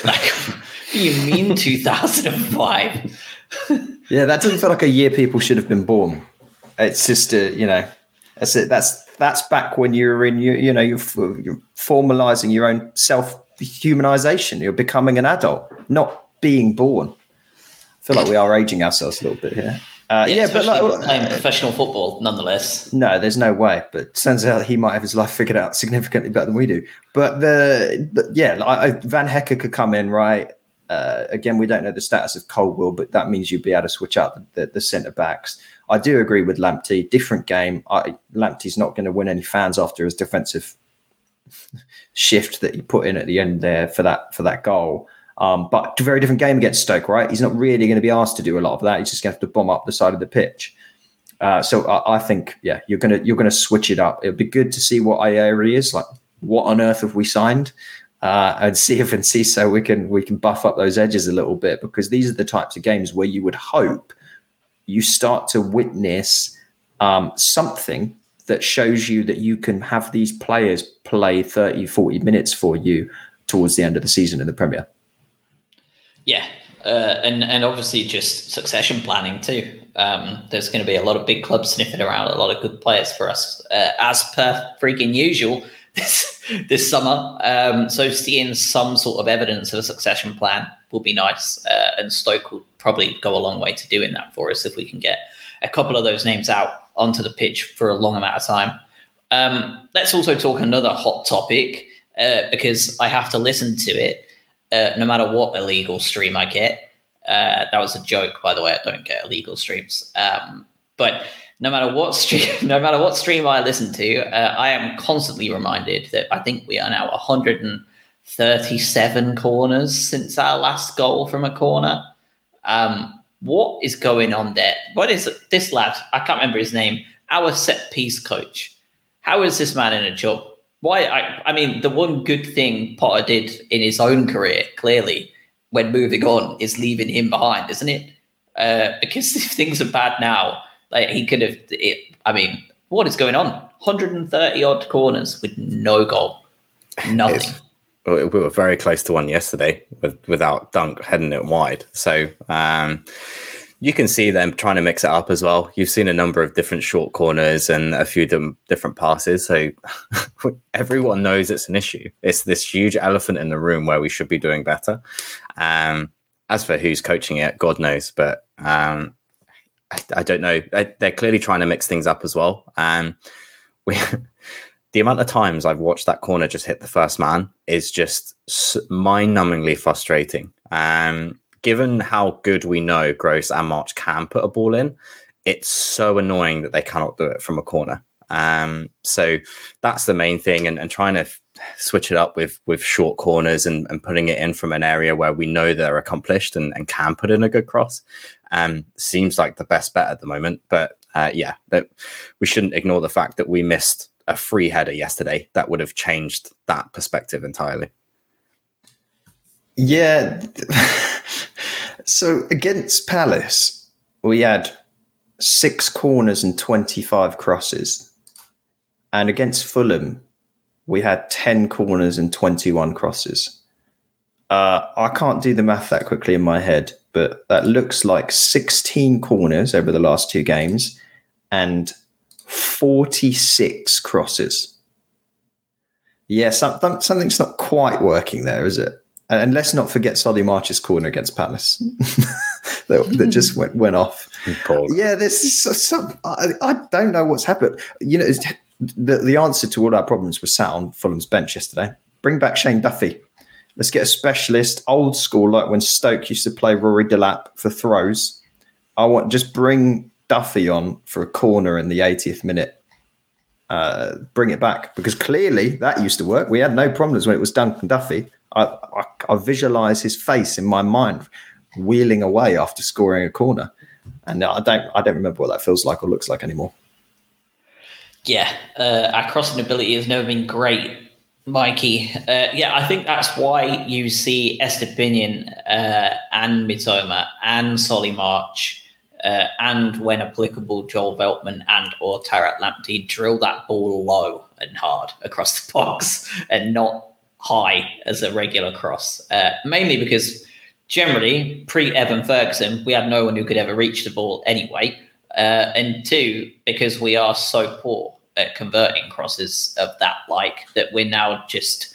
Like, what do you mean 2005? yeah, that doesn't feel like a year people should have been born. It's just a, you know, that's it. That's that's back when you're in you you know you're, you're formalizing your own self humanization. You're becoming an adult, not being born. Feel like we are aging ourselves a little bit here. Uh, yeah, yeah but like, playing professional football, nonetheless. No, there's no way. But turns out he might have his life figured out significantly better than we do. But the, but yeah, like, Van Hecke could come in, right? Uh, again, we don't know the status of Colwill, but that means you'd be able to switch out the, the, the centre backs. I do agree with Lamptey. Different game. I, Lamptey's not going to win any fans after his defensive shift that he put in at the end there for that for that goal. Um, but a very different game against Stoke, right? He's not really going to be asked to do a lot of that. He's just going to have to bomb up the side of the pitch. Uh, so I, I, think, yeah, you're gonna you're gonna switch it up. It'll be good to see what Ayari is like. What on earth have we signed? Uh, and see if and see so we can we can buff up those edges a little bit because these are the types of games where you would hope you start to witness um, something that shows you that you can have these players play 30, 40 minutes for you towards the end of the season in the Premier. Yeah. Uh, and, and obviously just succession planning too. Um, there's going to be a lot of big clubs sniffing around, a lot of good players for us, uh, as per freaking usual this this summer. Um, so seeing some sort of evidence of a succession plan will be nice, uh, and Stoke will probably go a long way to doing that for us if we can get a couple of those names out onto the pitch for a long amount of time. Um, let's also talk another hot topic uh, because I have to listen to it uh, no matter what illegal stream I get. Uh, that was a joke, by the way. I don't get illegal streams, um, but no matter what stream, no matter what stream I listen to, uh, I am constantly reminded that I think we are now 137 corners since our last goal from a corner. Um, what is going on there? What is this lad? I can't remember his name. Our set piece coach. How is this man in a job? Why? I, I mean, the one good thing Potter did in his own career, clearly, when moving on, is leaving him behind, isn't it? Uh, because if things are bad now, like he could have. It, I mean, what is going on? 130 odd corners with no goal, nothing. It's, we were very close to one yesterday with, without Dunk heading it wide. So um, you can see them trying to mix it up as well. You've seen a number of different short corners and a few different passes. So everyone knows it's an issue. It's this huge elephant in the room where we should be doing better. Um, as for who's coaching it, God knows. But um, I, I, don't know. They're clearly trying to mix things up as well. Um, we the amount of times I've watched that corner just hit the first man is just mind-numbingly frustrating. Um, given how good we know Gross and March can put a ball in, it's so annoying that they cannot do it from a corner. Um, so that's the main thing, and, and trying to switch it up with with short corners and, and putting it in from an area where we know they're accomplished and, and can put in a good cross um, seems like the best bet at the moment. But uh, yeah, we shouldn't ignore the fact that we missed a free header yesterday. That would have changed that perspective entirely. Yeah. So against Palace, we had six corners and 25 crosses. And against Fulham, we had 10 corners and 21 crosses. Uh, I can't do the math that quickly in my head, but that looks like 16 corners over the last two games and 46 crosses. Yeah, some, something's not quite working there, is it? And let's not forget Solly March's corner against Palace that, that, just went, went off. Yeah, there's some. I, I, don't know what's happened. You know, the, the answer to all our problems was sat on Fulham's bench yesterday. Bring back Shane Duffy. Let's get a specialist, old school, like when Stoke used to play Rory Delap for throws. I want just bring Duffy on for a corner in the 80th minute. Uh, bring it back because clearly that used to work. We had no problems when it was Dunk and Duffy. I, I, I visualize his face in my mind wheeling away after scoring a corner, and I don't I don't remember what that feels like or looks like anymore. Yeah, uh, our crossing ability has never been great Mikey, uh, yeah, I think that's why you see Estupiñán uh, and Mitoma and Solly March uh, and, when applicable, Joel Veltman and or Tariq Lamptey drill that ball low and hard across the box and not high as a regular cross. Uh, mainly because generally, pre Evan Ferguson, we had no one who could ever reach the ball anyway. Uh, and two, because we are so poor at converting crosses of that like that we're now just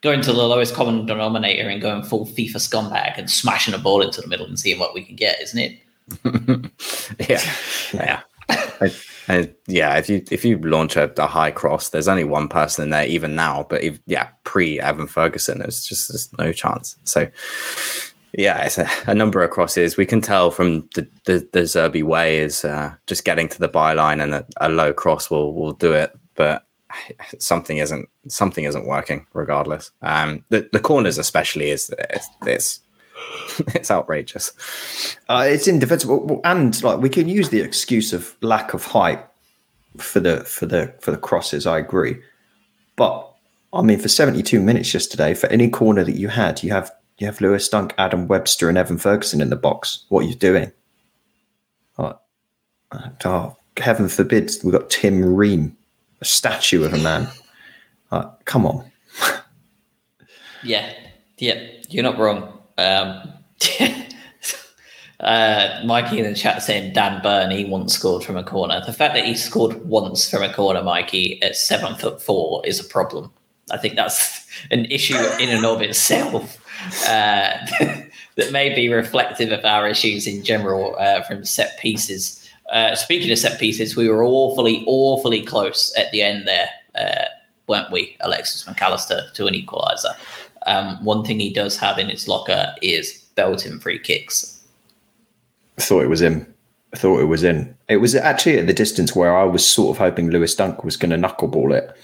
going to the lowest common denominator and going full FIFA scumbag and smashing a ball into the middle and seeing what we can get, isn't it? yeah, yeah. I, I, yeah, if you if you launch a, a, high cross, there's only one person in there even now. But if, yeah, pre Evan Ferguson, there's just there's no chance. So yeah, it's a, a, number of crosses. We can tell from the the, the Zerbi way is uh, just getting to the byline and a, a, low cross will will do it, but something isn't something isn't working regardless. Um, the the corners especially is it's it's, it's outrageous. Uh, it's indefensible, and like we can use the excuse of lack of height for the for the for the crosses. I agree, but I mean for seventy two minutes yesterday, for any corner that you had, you have you have Lewis Dunk, Adam Webster, and Evan Ferguson in the box. What are you doing? Oh, oh heaven forbid we've got Tim Ream, a statue of a man. Come on. yeah, yeah, you're not wrong. Um, uh, Mikey in the chat saying Dan Burn he once scored from a corner. The fact that he scored once from a corner, Mikey, at seven foot four is a problem. I think that's an issue in and of itself uh, that may be reflective of our issues in general uh, from set pieces. Uh, speaking of set pieces, we were awfully, awfully close at the end there, uh, weren't we, Alexis Mac Allister, to an equaliser. Um, one thing he does have in his locker is belting free kicks. I thought it was him. I thought it was in. It was actually at the distance where I was sort of hoping Lewis Dunk was going to knuckleball it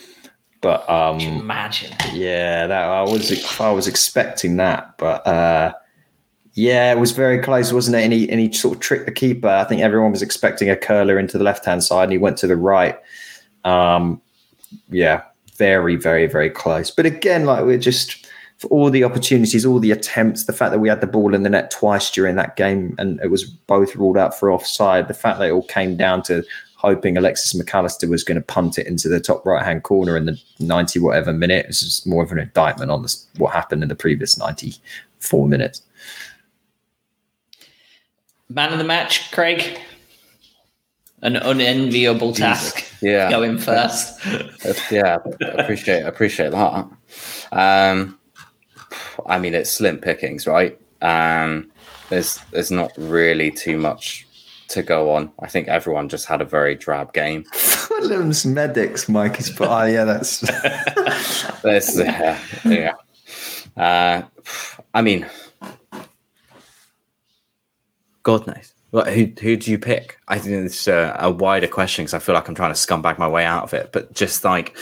but um, imagine. Yeah, that I was I was expecting that, but uh, yeah, it was very close, wasn't it? And he, and he sort of tricked the keeper. I think everyone was expecting a curler into the left hand side, and he went to the right. Um, yeah, very, very, very close. But again, like we're just for all the opportunities, all the attempts, the fact that we had the ball in the net twice during that game, and it was both ruled out for offside. The fact that it all came down to hoping Alexis Mac Allister was going to punt it into the top right hand corner in the 90 whatever minute. This is more of an indictment on this, what happened in the previous 94 minutes. Man of the match, Craig. An unenviable task. Yeah, going first. yeah, appreciate appreciate that. Um, I mean, it's slim pickings, right? Um, there's there's not really too much to go on. I think everyone just had a very drab game. Fulham's medics, Mikey's, but oh, yeah, that's that's uh, yeah. Uh, I mean, God knows. What, who who do you pick? I think it's a, a wider question because I feel like I'm trying to scumbag my way out of it. But just like,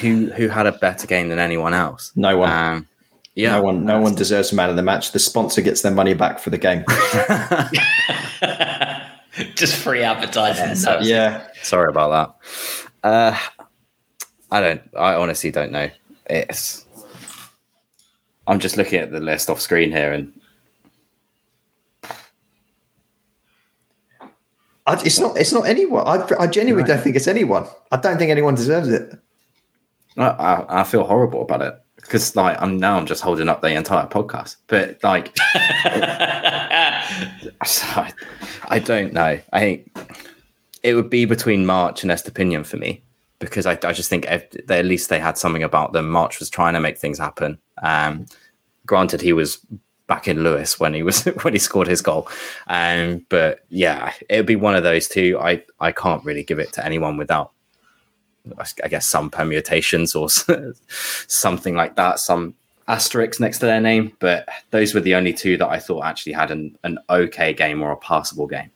who who had a better game than anyone else? No one. Um, yeah, no one. No one deserves a man of the match. The sponsor gets their money back for the game. Just free advertising. So yeah. Sorry about that. Uh, I don't. I honestly don't know. It's. I'm just looking at the list off screen here, and I, it's not. It's not anyone. I, I genuinely don't think it's anyone. I don't think anyone deserves it. I, I, I feel horrible about it because, like, I'm now I'm just holding up the entire podcast. But like, I, I don't know. I think it would be between March and Estupiñán for me because I, I just think if they, at least they had something about them. March was trying to make things happen. Um, granted, he was back in Lewes when he was when he scored his goal. Um, but yeah, it would be one of those two. I I can't really give it to anyone without, I guess, some permutations or something like that. Some asterisks next to their name. But those were the only two that I thought actually had an an okay game or a passable game.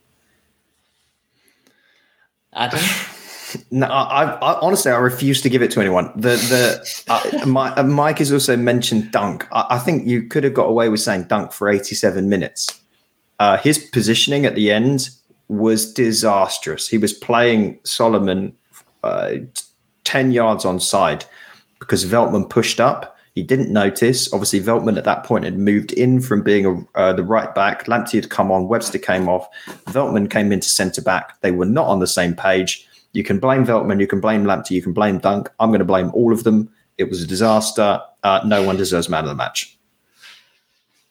Adam, No, I, I honestly I refuse to give it to anyone. The the uh, my, uh, Mike has also mentioned Dunk. I, I think you could have got away with saying Dunk for 87 minutes. Uh, his positioning at the end was disastrous. He was playing Solomon uh, 10 yards on side because Veltman pushed up. He didn't notice. Obviously, Veltman at that point had moved in from being a, uh, the right back. Lamptey had come on. Webster came off. Veltman came into centre back. They were not on the same page. You can blame Veltman. You can blame Lamptey. You can blame Dunk. I'm going to blame all of them. It was a disaster. Uh, no one deserves man of the match.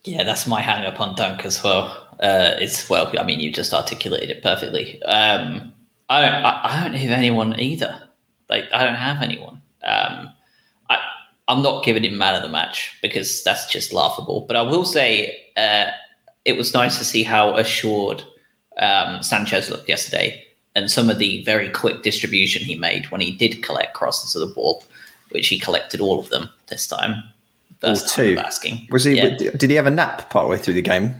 yeah, that's my hang up on Dunk as well. Uh, it's well, I mean, you just articulated it perfectly. Um, I don't, I, I don't have anyone either. Like, I don't have anyone. Um, I, I'm not giving him man of the match because that's just laughable. But I will say uh, it was nice to see how assured um, Sanchez looked yesterday and some of the very quick distribution he made when he did collect crosses of the ball, which he collected all of them this time. First All two. asking. Was he? Yeah. Did he have a nap partway through the game?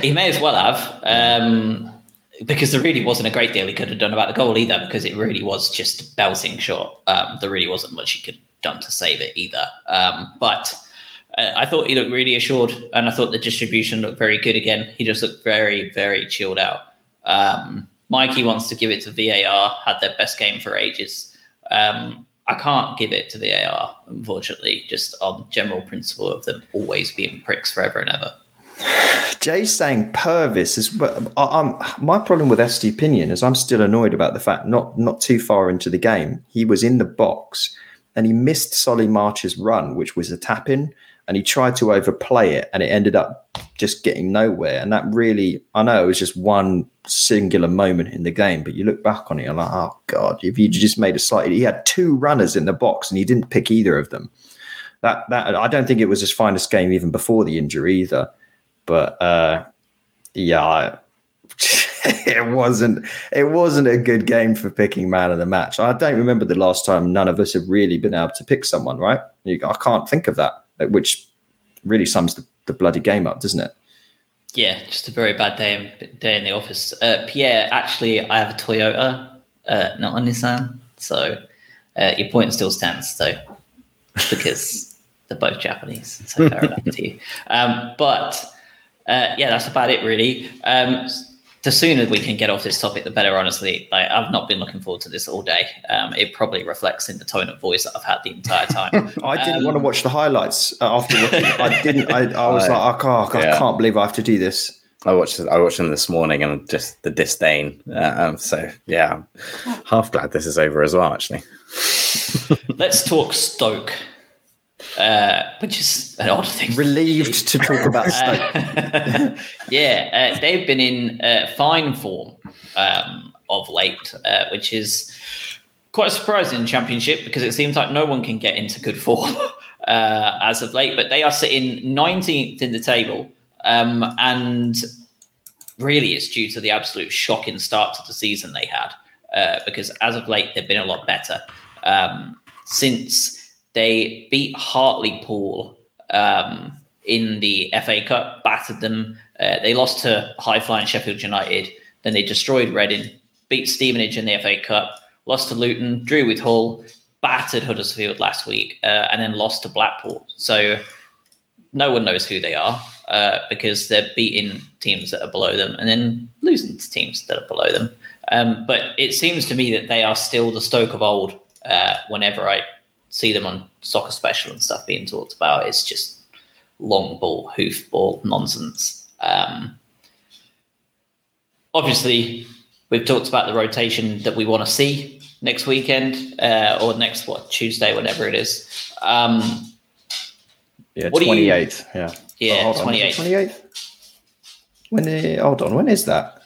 He may as well have, um, because there really wasn't a great deal he could have done about the goal either, because it really was just belting shot. Um, there really wasn't much he could have done to save it either. Um, but uh, I thought he looked really assured, and I thought the distribution looked very good again. He just looked very, very chilled out. Um, Mikey wants to give it to VAR, had their best game for ages. Um, I can't give it to VAR, unfortunately, just on general principle of them always being pricks forever and ever. Jay's saying Purvis is. But I'm my problem with Estupiñán is I'm still annoyed about the fact not not too far into the game he was in the box and he missed Solly March's run, which was a tap in, and he tried to overplay it, and it ended up just getting nowhere. And that really, I know it was just one singular moment in the game, but you look back on it, you're like, oh god, if you just made a slightly, he had two runners in the box and he didn't pick either of them. That that I don't think it was his finest game even before the injury either. But uh, yeah, I- it wasn't it wasn't a good game for picking man of the match. I don't remember the last time none of us have really been able to pick someone, right? You, I can't think of that, which really sums the, the bloody game up, doesn't it? Yeah, just a very bad day in, day in the office. Uh, Pierre, actually, I have a Toyota, uh, not a Nissan. So uh, your point still stands, though, because they're both Japanese. So fair enough to you. Um, but uh, yeah, that's about it, really. Um, the sooner we can get off this topic, the better. Honestly, like, I've not been looking forward to this all day. Um, it probably reflects in the tone of voice that I've had the entire time. I didn't Um, want to watch the highlights uh, after watching. I didn't. I, I was I- like, I can't, I can't believe I have to do this. I watched I watched them this morning and just the disdain. Uh, um, so yeah, I'm half glad this is over as well. Actually, Let's talk Stoke, uh, which is an odd thing. Relieved to talk about Stoke. Uh, yeah, uh, they've been in uh, fine form um, of late, uh, which is quite a surprising in Championship because it seems like no one can get into good form uh, as of late. But they are sitting 19th in the table, um, and really it's due to the absolute shocking start to the season they had. Uh, because as of late they've been a lot better um, since they beat Hartlepool um, in the FA Cup, battered them Uh, they lost to high flying Sheffield United. Then they destroyed Reading, beat Stevenage in the FA Cup, lost to Luton, drew with Hull, battered Huddersfield last week, uh, and then lost to Blackpool. So no one knows who they are uh, because they're beating teams that are below them and then losing to teams that are below them. Um, but it seems to me that they are still the Stoke of old. Uh, whenever I see them on soccer special and stuff being talked about, it's just long ball, hoof ball nonsense. Um, obviously, we've talked about the rotation that we want to see next weekend uh, or next what Tuesday, whatever it is. Um, Yeah, What do you- twenty eighth. Yeah. yeah, Oh, twenty eight. Twenty eighth. When? The, hold on. When is that?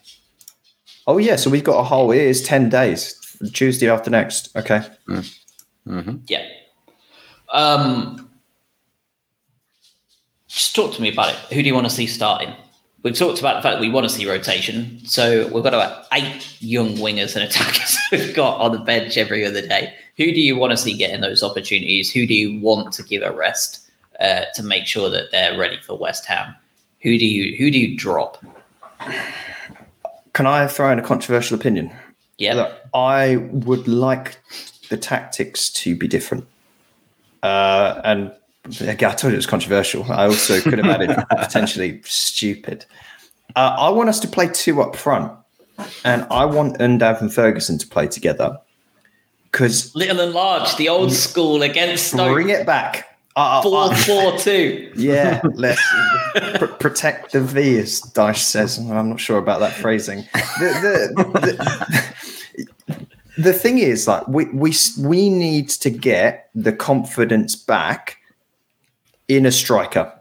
Oh yeah. So we've got a whole. It is ten days. Tuesday after next. Okay. Hmm Yeah. Um, just talk to me about it. Who do you want to see starting? We've talked about the fact that we want to see rotation. So we've got about eight young wingers and attackers we've got on the bench every other day. Who do you want to see getting those opportunities? Who do you want to give a rest uh, to make sure that they're ready for West Ham? Who do you who do you drop? Can I throw in a controversial opinion? Yeah, Look, I would like the tactics to be different. Uh, and again, I told you it was controversial. I also could have added potentially stupid. Uh, I want us to play two up front, and I want Undav and Ferguson to play together because little and large, the old school against Stoke. bring it back. Uh, uh, Four uh, four two. yeah, let's pr- protect the V, as Dyche says. I'm not sure about that phrasing. The, the, the, thing is, like, we, we we need to get the confidence back in a striker,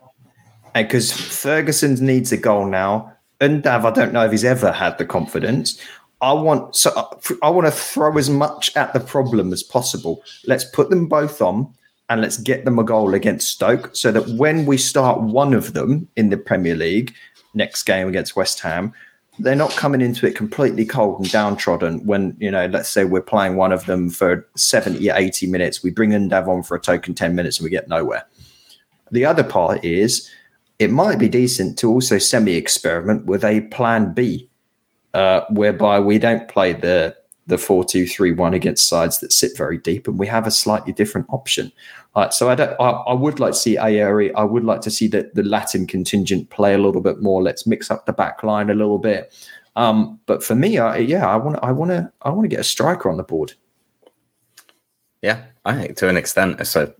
because Ferguson needs a goal now. Undav, I don't know if he's ever had the confidence. I want so uh, I want to throw as much at the problem as possible. Let's put them both on and let's get them a goal against Stoke so that when we start one of them in the Premier League next game against West Ham, they're not coming into it completely cold and downtrodden when, you know, let's say we're playing one of them for 70, 80 minutes. We bring in Dav on for a token 10 minutes and we get nowhere. The other part is it might be decent to also semi experiment with a plan B, uh, whereby we don't play the the four two three one against sides that sit very deep, and we have a slightly different option. Uh, so I don't. I, I would like to see Ayari. I would like to see the, the Latin contingent play a little bit more. Let's mix up the back line a little bit. Um, but for me, I, yeah, I want. I want to. I want to get a striker on the board. Yeah, I think to an extent, so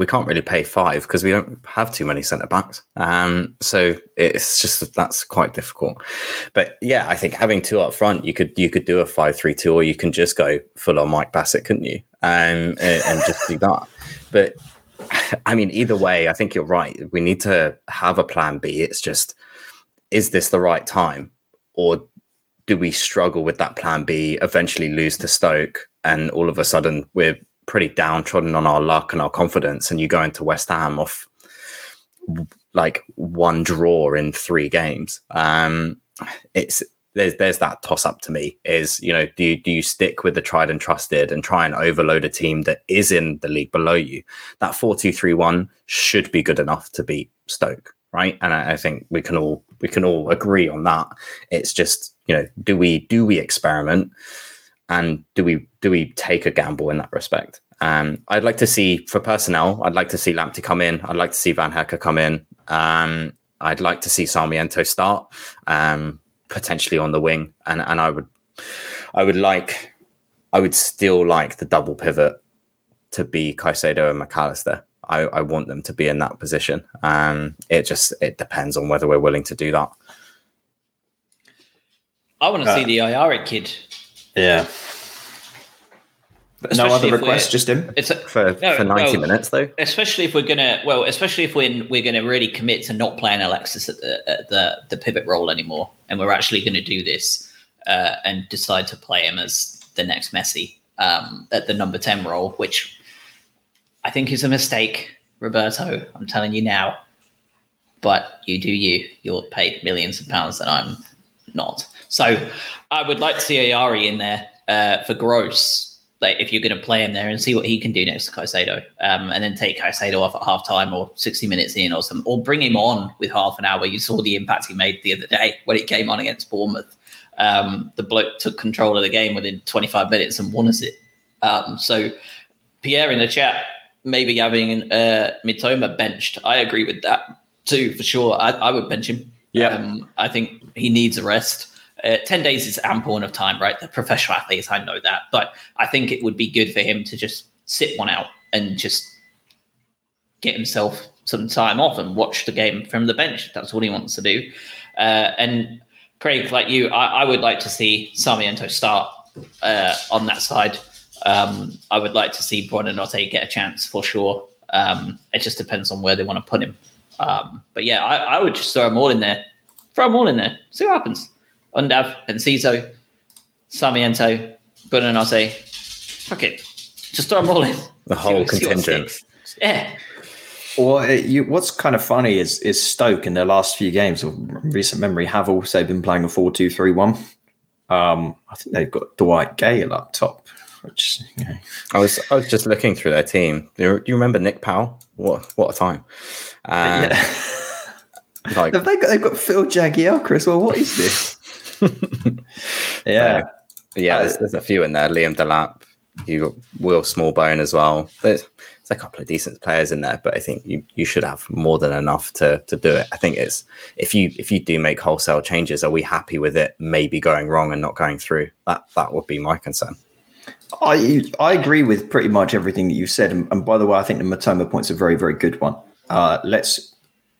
we can't really pay five because we don't have too many centre backs. Um, so it's just that that's quite difficult. But yeah, I think having two up front, you could you could do a five three two, or you can just go full on Mike Bassett, couldn't you? Um, and, and just do that. But I mean, either way, I think you're right. We need to have a plan B. It's just, is this the right time, or do we struggle with that plan B? Eventually lose to Stoke, and all of a sudden we're pretty downtrodden on our luck and our confidence, and you go into West Ham off like one draw in three games. Um, it's there's there's that toss up to me is you know do you, do you stick with the tried and trusted and try and overload a team that is in the league below you? That 4-2-3-1 should be good enough to beat Stoke right? And I, I think we can all we can all agree on that. It's just you know do we do we experiment and do we do we take a gamble in that respect um, I'd like to see for personnel I'd like to see Lamptey come in I'd like to see Van Hecke come in um, I'd like to see Sarmiento start um, potentially on the wing, and and I would I would like I would still like the double pivot to be Caicedo and Mac Allister. I, I want them to be in that position. Um, it just it depends on whether we're willing to do that. I want to see Uh, the Ayari kid. Yeah. But no other requests, just him. It's a, For No, for ninety no. minutes though. especially if we're gonna well, especially if we're we're gonna really commit to not playing Alexis at the at the, the pivot role anymore, and we're actually gonna do this uh, and decide to play him as the next Messi um, at the number ten role, which I think is a mistake, Roberto. I'm telling you now. But you do you. You're paid millions of pounds, and I'm not. So I would like to see Ayari in there uh, for Gross like if you're going to play him there and see what he can do next to Caicedo, um, and then take Caicedo off at half time or 60 minutes in or something, or bring him on with half an hour. You saw the impact he made the other day when he came on against Bournemouth. Um, the bloke took control of the game within 25 minutes and won us it. Um, so Pierre in the chat, maybe having uh, Mitoma benched. I agree with that too, for sure. I, I would bench him. Yeah. Um, I think he needs a rest. Uh, 10 days is ample enough time, right? The professional athletes, I know that. But I think it would be good for him to just sit one out and just get himself some time off and watch the game from the bench. That's what he wants to do. Uh, and Craig, like you, I, I would like to see Sarmiento start uh, on that side. Um, I would like to see Buonanotte get a chance for sure. Um, it just depends on where they want to put him. Um, but yeah, I, I would just throw them all in there. Throw them all in there. See what happens. Undav, Enciso, Sarmiento, Buonanotte. Fuck it. Just throw them all in. The whole See what- see what contingent. Yeah. Well, it, you, what's kind of funny is is Stoke in their last few games of recent memory have also been playing a 4 2 3 1. Um, I think they've got Dwight Gayle up top, which, you know, I was I was just looking through their team. Do you, do you remember Nick Powell? What what a time! Uh, yeah. Like Have they got, they've got Phil Jagielka as well. What is this? yeah. yeah, Uh, there's, there's a few in there. Liam Delap, you Will Smallbone as well. There's, there's a couple of decent players in there, but I think you, you should have more than enough to to do it. I think it's if you if you do make wholesale changes, are we happy with it maybe going wrong and not going through? That that would be my concern. I I agree with pretty much everything that you said. And, and by the way, I think the Mitoma point's a very very good one. Uh, let's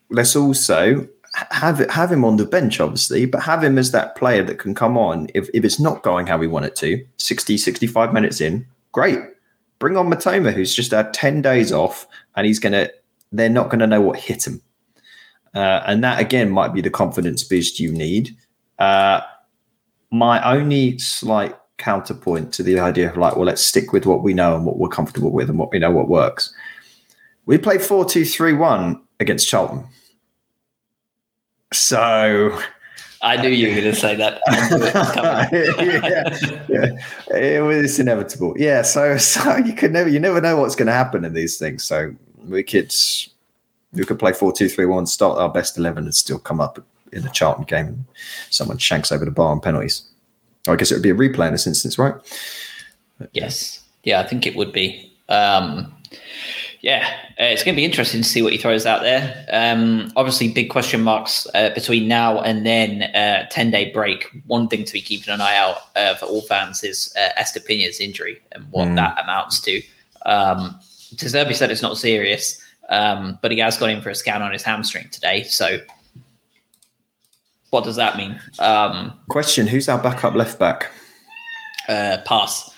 let's also ha- have have him on the bench, obviously, but have him as that player that can come on if, if it's not going how we want it to. 60, 65 minutes in, great. Bring on Mitoma, who's just had 10 days off, and he's going to, they're not going to know what hit him. Uh, and that, again, might be the confidence boost you need. Uh, my only slight counterpoint to the idea of like, well, let's stick with what we know and what we're comfortable with and what we know what works. We played 4 2 3 1 against Charlton. So I knew you were going to say that. It was yeah, yeah. it was inevitable. Yeah, so so you could never you never know what's going to happen in these things. So we could we could play four two three one, start our best eleven, and still come up in the Charlton game. and Someone shanks over the bar on penalties. I guess it would be a replay in this instance, right? Yes. Yeah, I think it would be. Um, yeah, uh, it's going to be interesting to see what he throws out there. Um, obviously, big question marks uh, between now and then uh, 10 day break. One thing to be keeping an eye out uh, for all fans is uh, Estupiñán's injury and what Mm. that amounts to. Um, De said it's not serious, um, but he has gone in for a scan on his hamstring today. So, what does that mean? Um, Question: Who's our backup left back? uh, pass.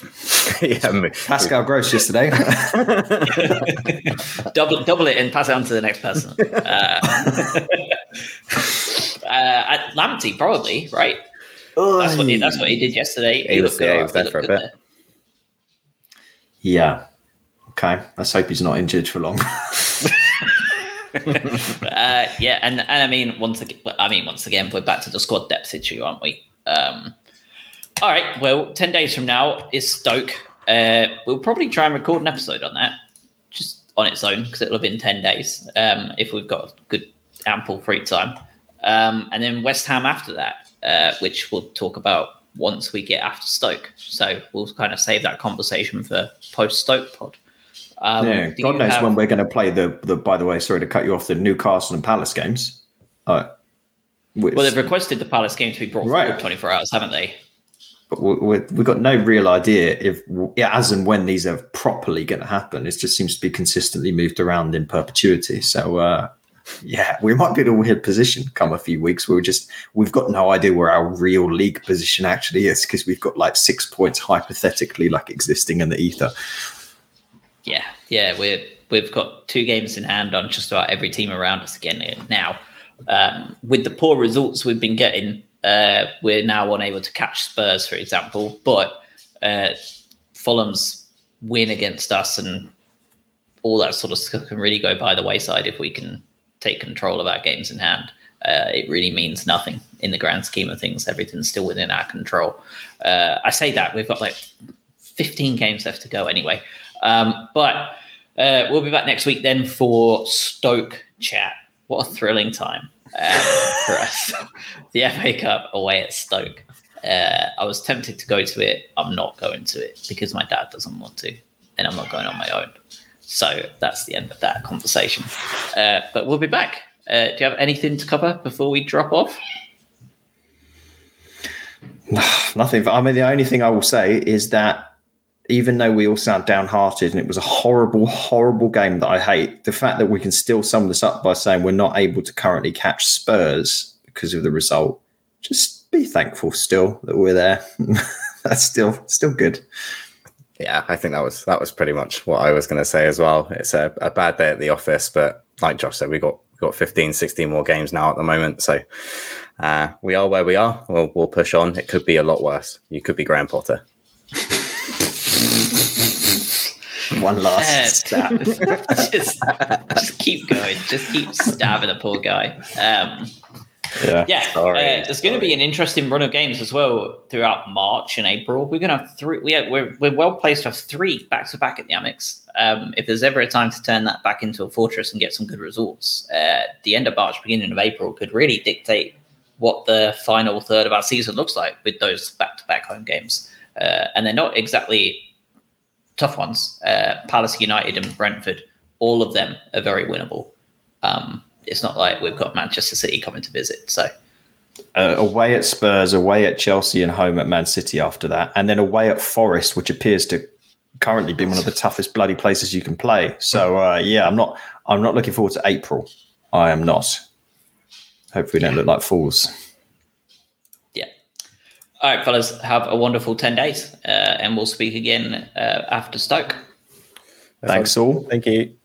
yeah, Pascal Gross yesterday. double double it and pass it on to the next person. Uh, uh, at Lamptey, probably right. That's what he, that's what he did yesterday. He was- looked yeah, he good. was there He for a looked good bit. yeah. Okay. Let's hope he's not injured for long. Uh, yeah, and and I mean once again, I mean once again, we're back to the squad depth issue, aren't we? Um, all right. Well, ten days from now is Stoke. Uh, we'll probably try and record an episode on that, just on its own, because it'll have been ten days um, if we've got good ample free time. Um, and then West Ham after that, uh, which we'll talk about once we get after Stoke. So we'll kind of save that conversation for post Stoke pod. Um, yeah, God knows have- when we're going to play the, the. By the way, sorry to cut you off. The Newcastle and Palace games. Uh, which- Well, they've requested the Palace game to be brought Right. forward 24 hours, haven't they? But we, we've got no real idea if, as and when these are properly going to happen. It just seems to be consistently moved around in perpetuity. So, uh, yeah, we might be in a weird position come a few weeks. We're just we've got no idea where our real league position actually is because we've got like six points hypothetically like existing in the ether. Yeah, yeah, we're we've got two games in hand on just about every team around us again now. Um, with the poor results we've been getting, uh, we're now unable to catch Spurs, for example. But uh, Fulham's win against us and all that sort of stuff can really go by the wayside if we can take control of our games in hand. Uh, it really means nothing in the grand scheme of things. Everything's still within our control. Uh, I say that we've got like 15 games left to go anyway. Um, but uh, we'll be back next week then for Stoke chat. What a thrilling time for us. the FA Cup away at Stoke. Uh, I was tempted to go to it. I'm not going to it because my dad doesn't want to, and I'm not going on my own. So that's the end of that conversation. Uh, but we'll be back. Uh, do you have anything to cover before we drop off? Nothing. I mean, the only thing I will say is that even though we all sound downhearted and it was a horrible, horrible game that I hate, the fact that we can still sum this up by saying we're not able to currently catch Spurs because of the result, just be thankful still that we're there. That's still still good. Yeah, I think that was that was pretty much what I was going to say as well. It's a, a bad day at the office, but like Josh said, we got we got 15, 16 more games now at the moment. So uh, we are where we are. We'll, we'll push on. It could be a lot worse. You could be Graham Potter. One last stab. just, just keep going. Just keep stabbing the poor guy. Um, yeah. yeah, Sorry, uh, there's going to be an interesting run of games as well throughout March and April. We're going to have three. We have, we're we're well placed to have three back to back at the Amex. Um, if there's ever a time to turn that back into a fortress and get some good results, uh, the end of March, beginning of April could really dictate what the final third of our season looks like with those back to back home games. Uh, and they're not exactly tough ones. Uh, Palace United and Brentford, all of them are very winnable. Um, it's not like we've got Manchester City coming to visit. So uh, away at Spurs, away at Chelsea, and home at Man City after that, and then away at Forest, which appears to currently be one of the toughest bloody places you can play. So uh, yeah, I'm not I'm not looking forward to April. I am not. Hopefully, we don't look like fools. Yeah. All right, fellas, have a wonderful 10 days uh, and we'll speak again uh, after Stoke. Thanks all. Thank you.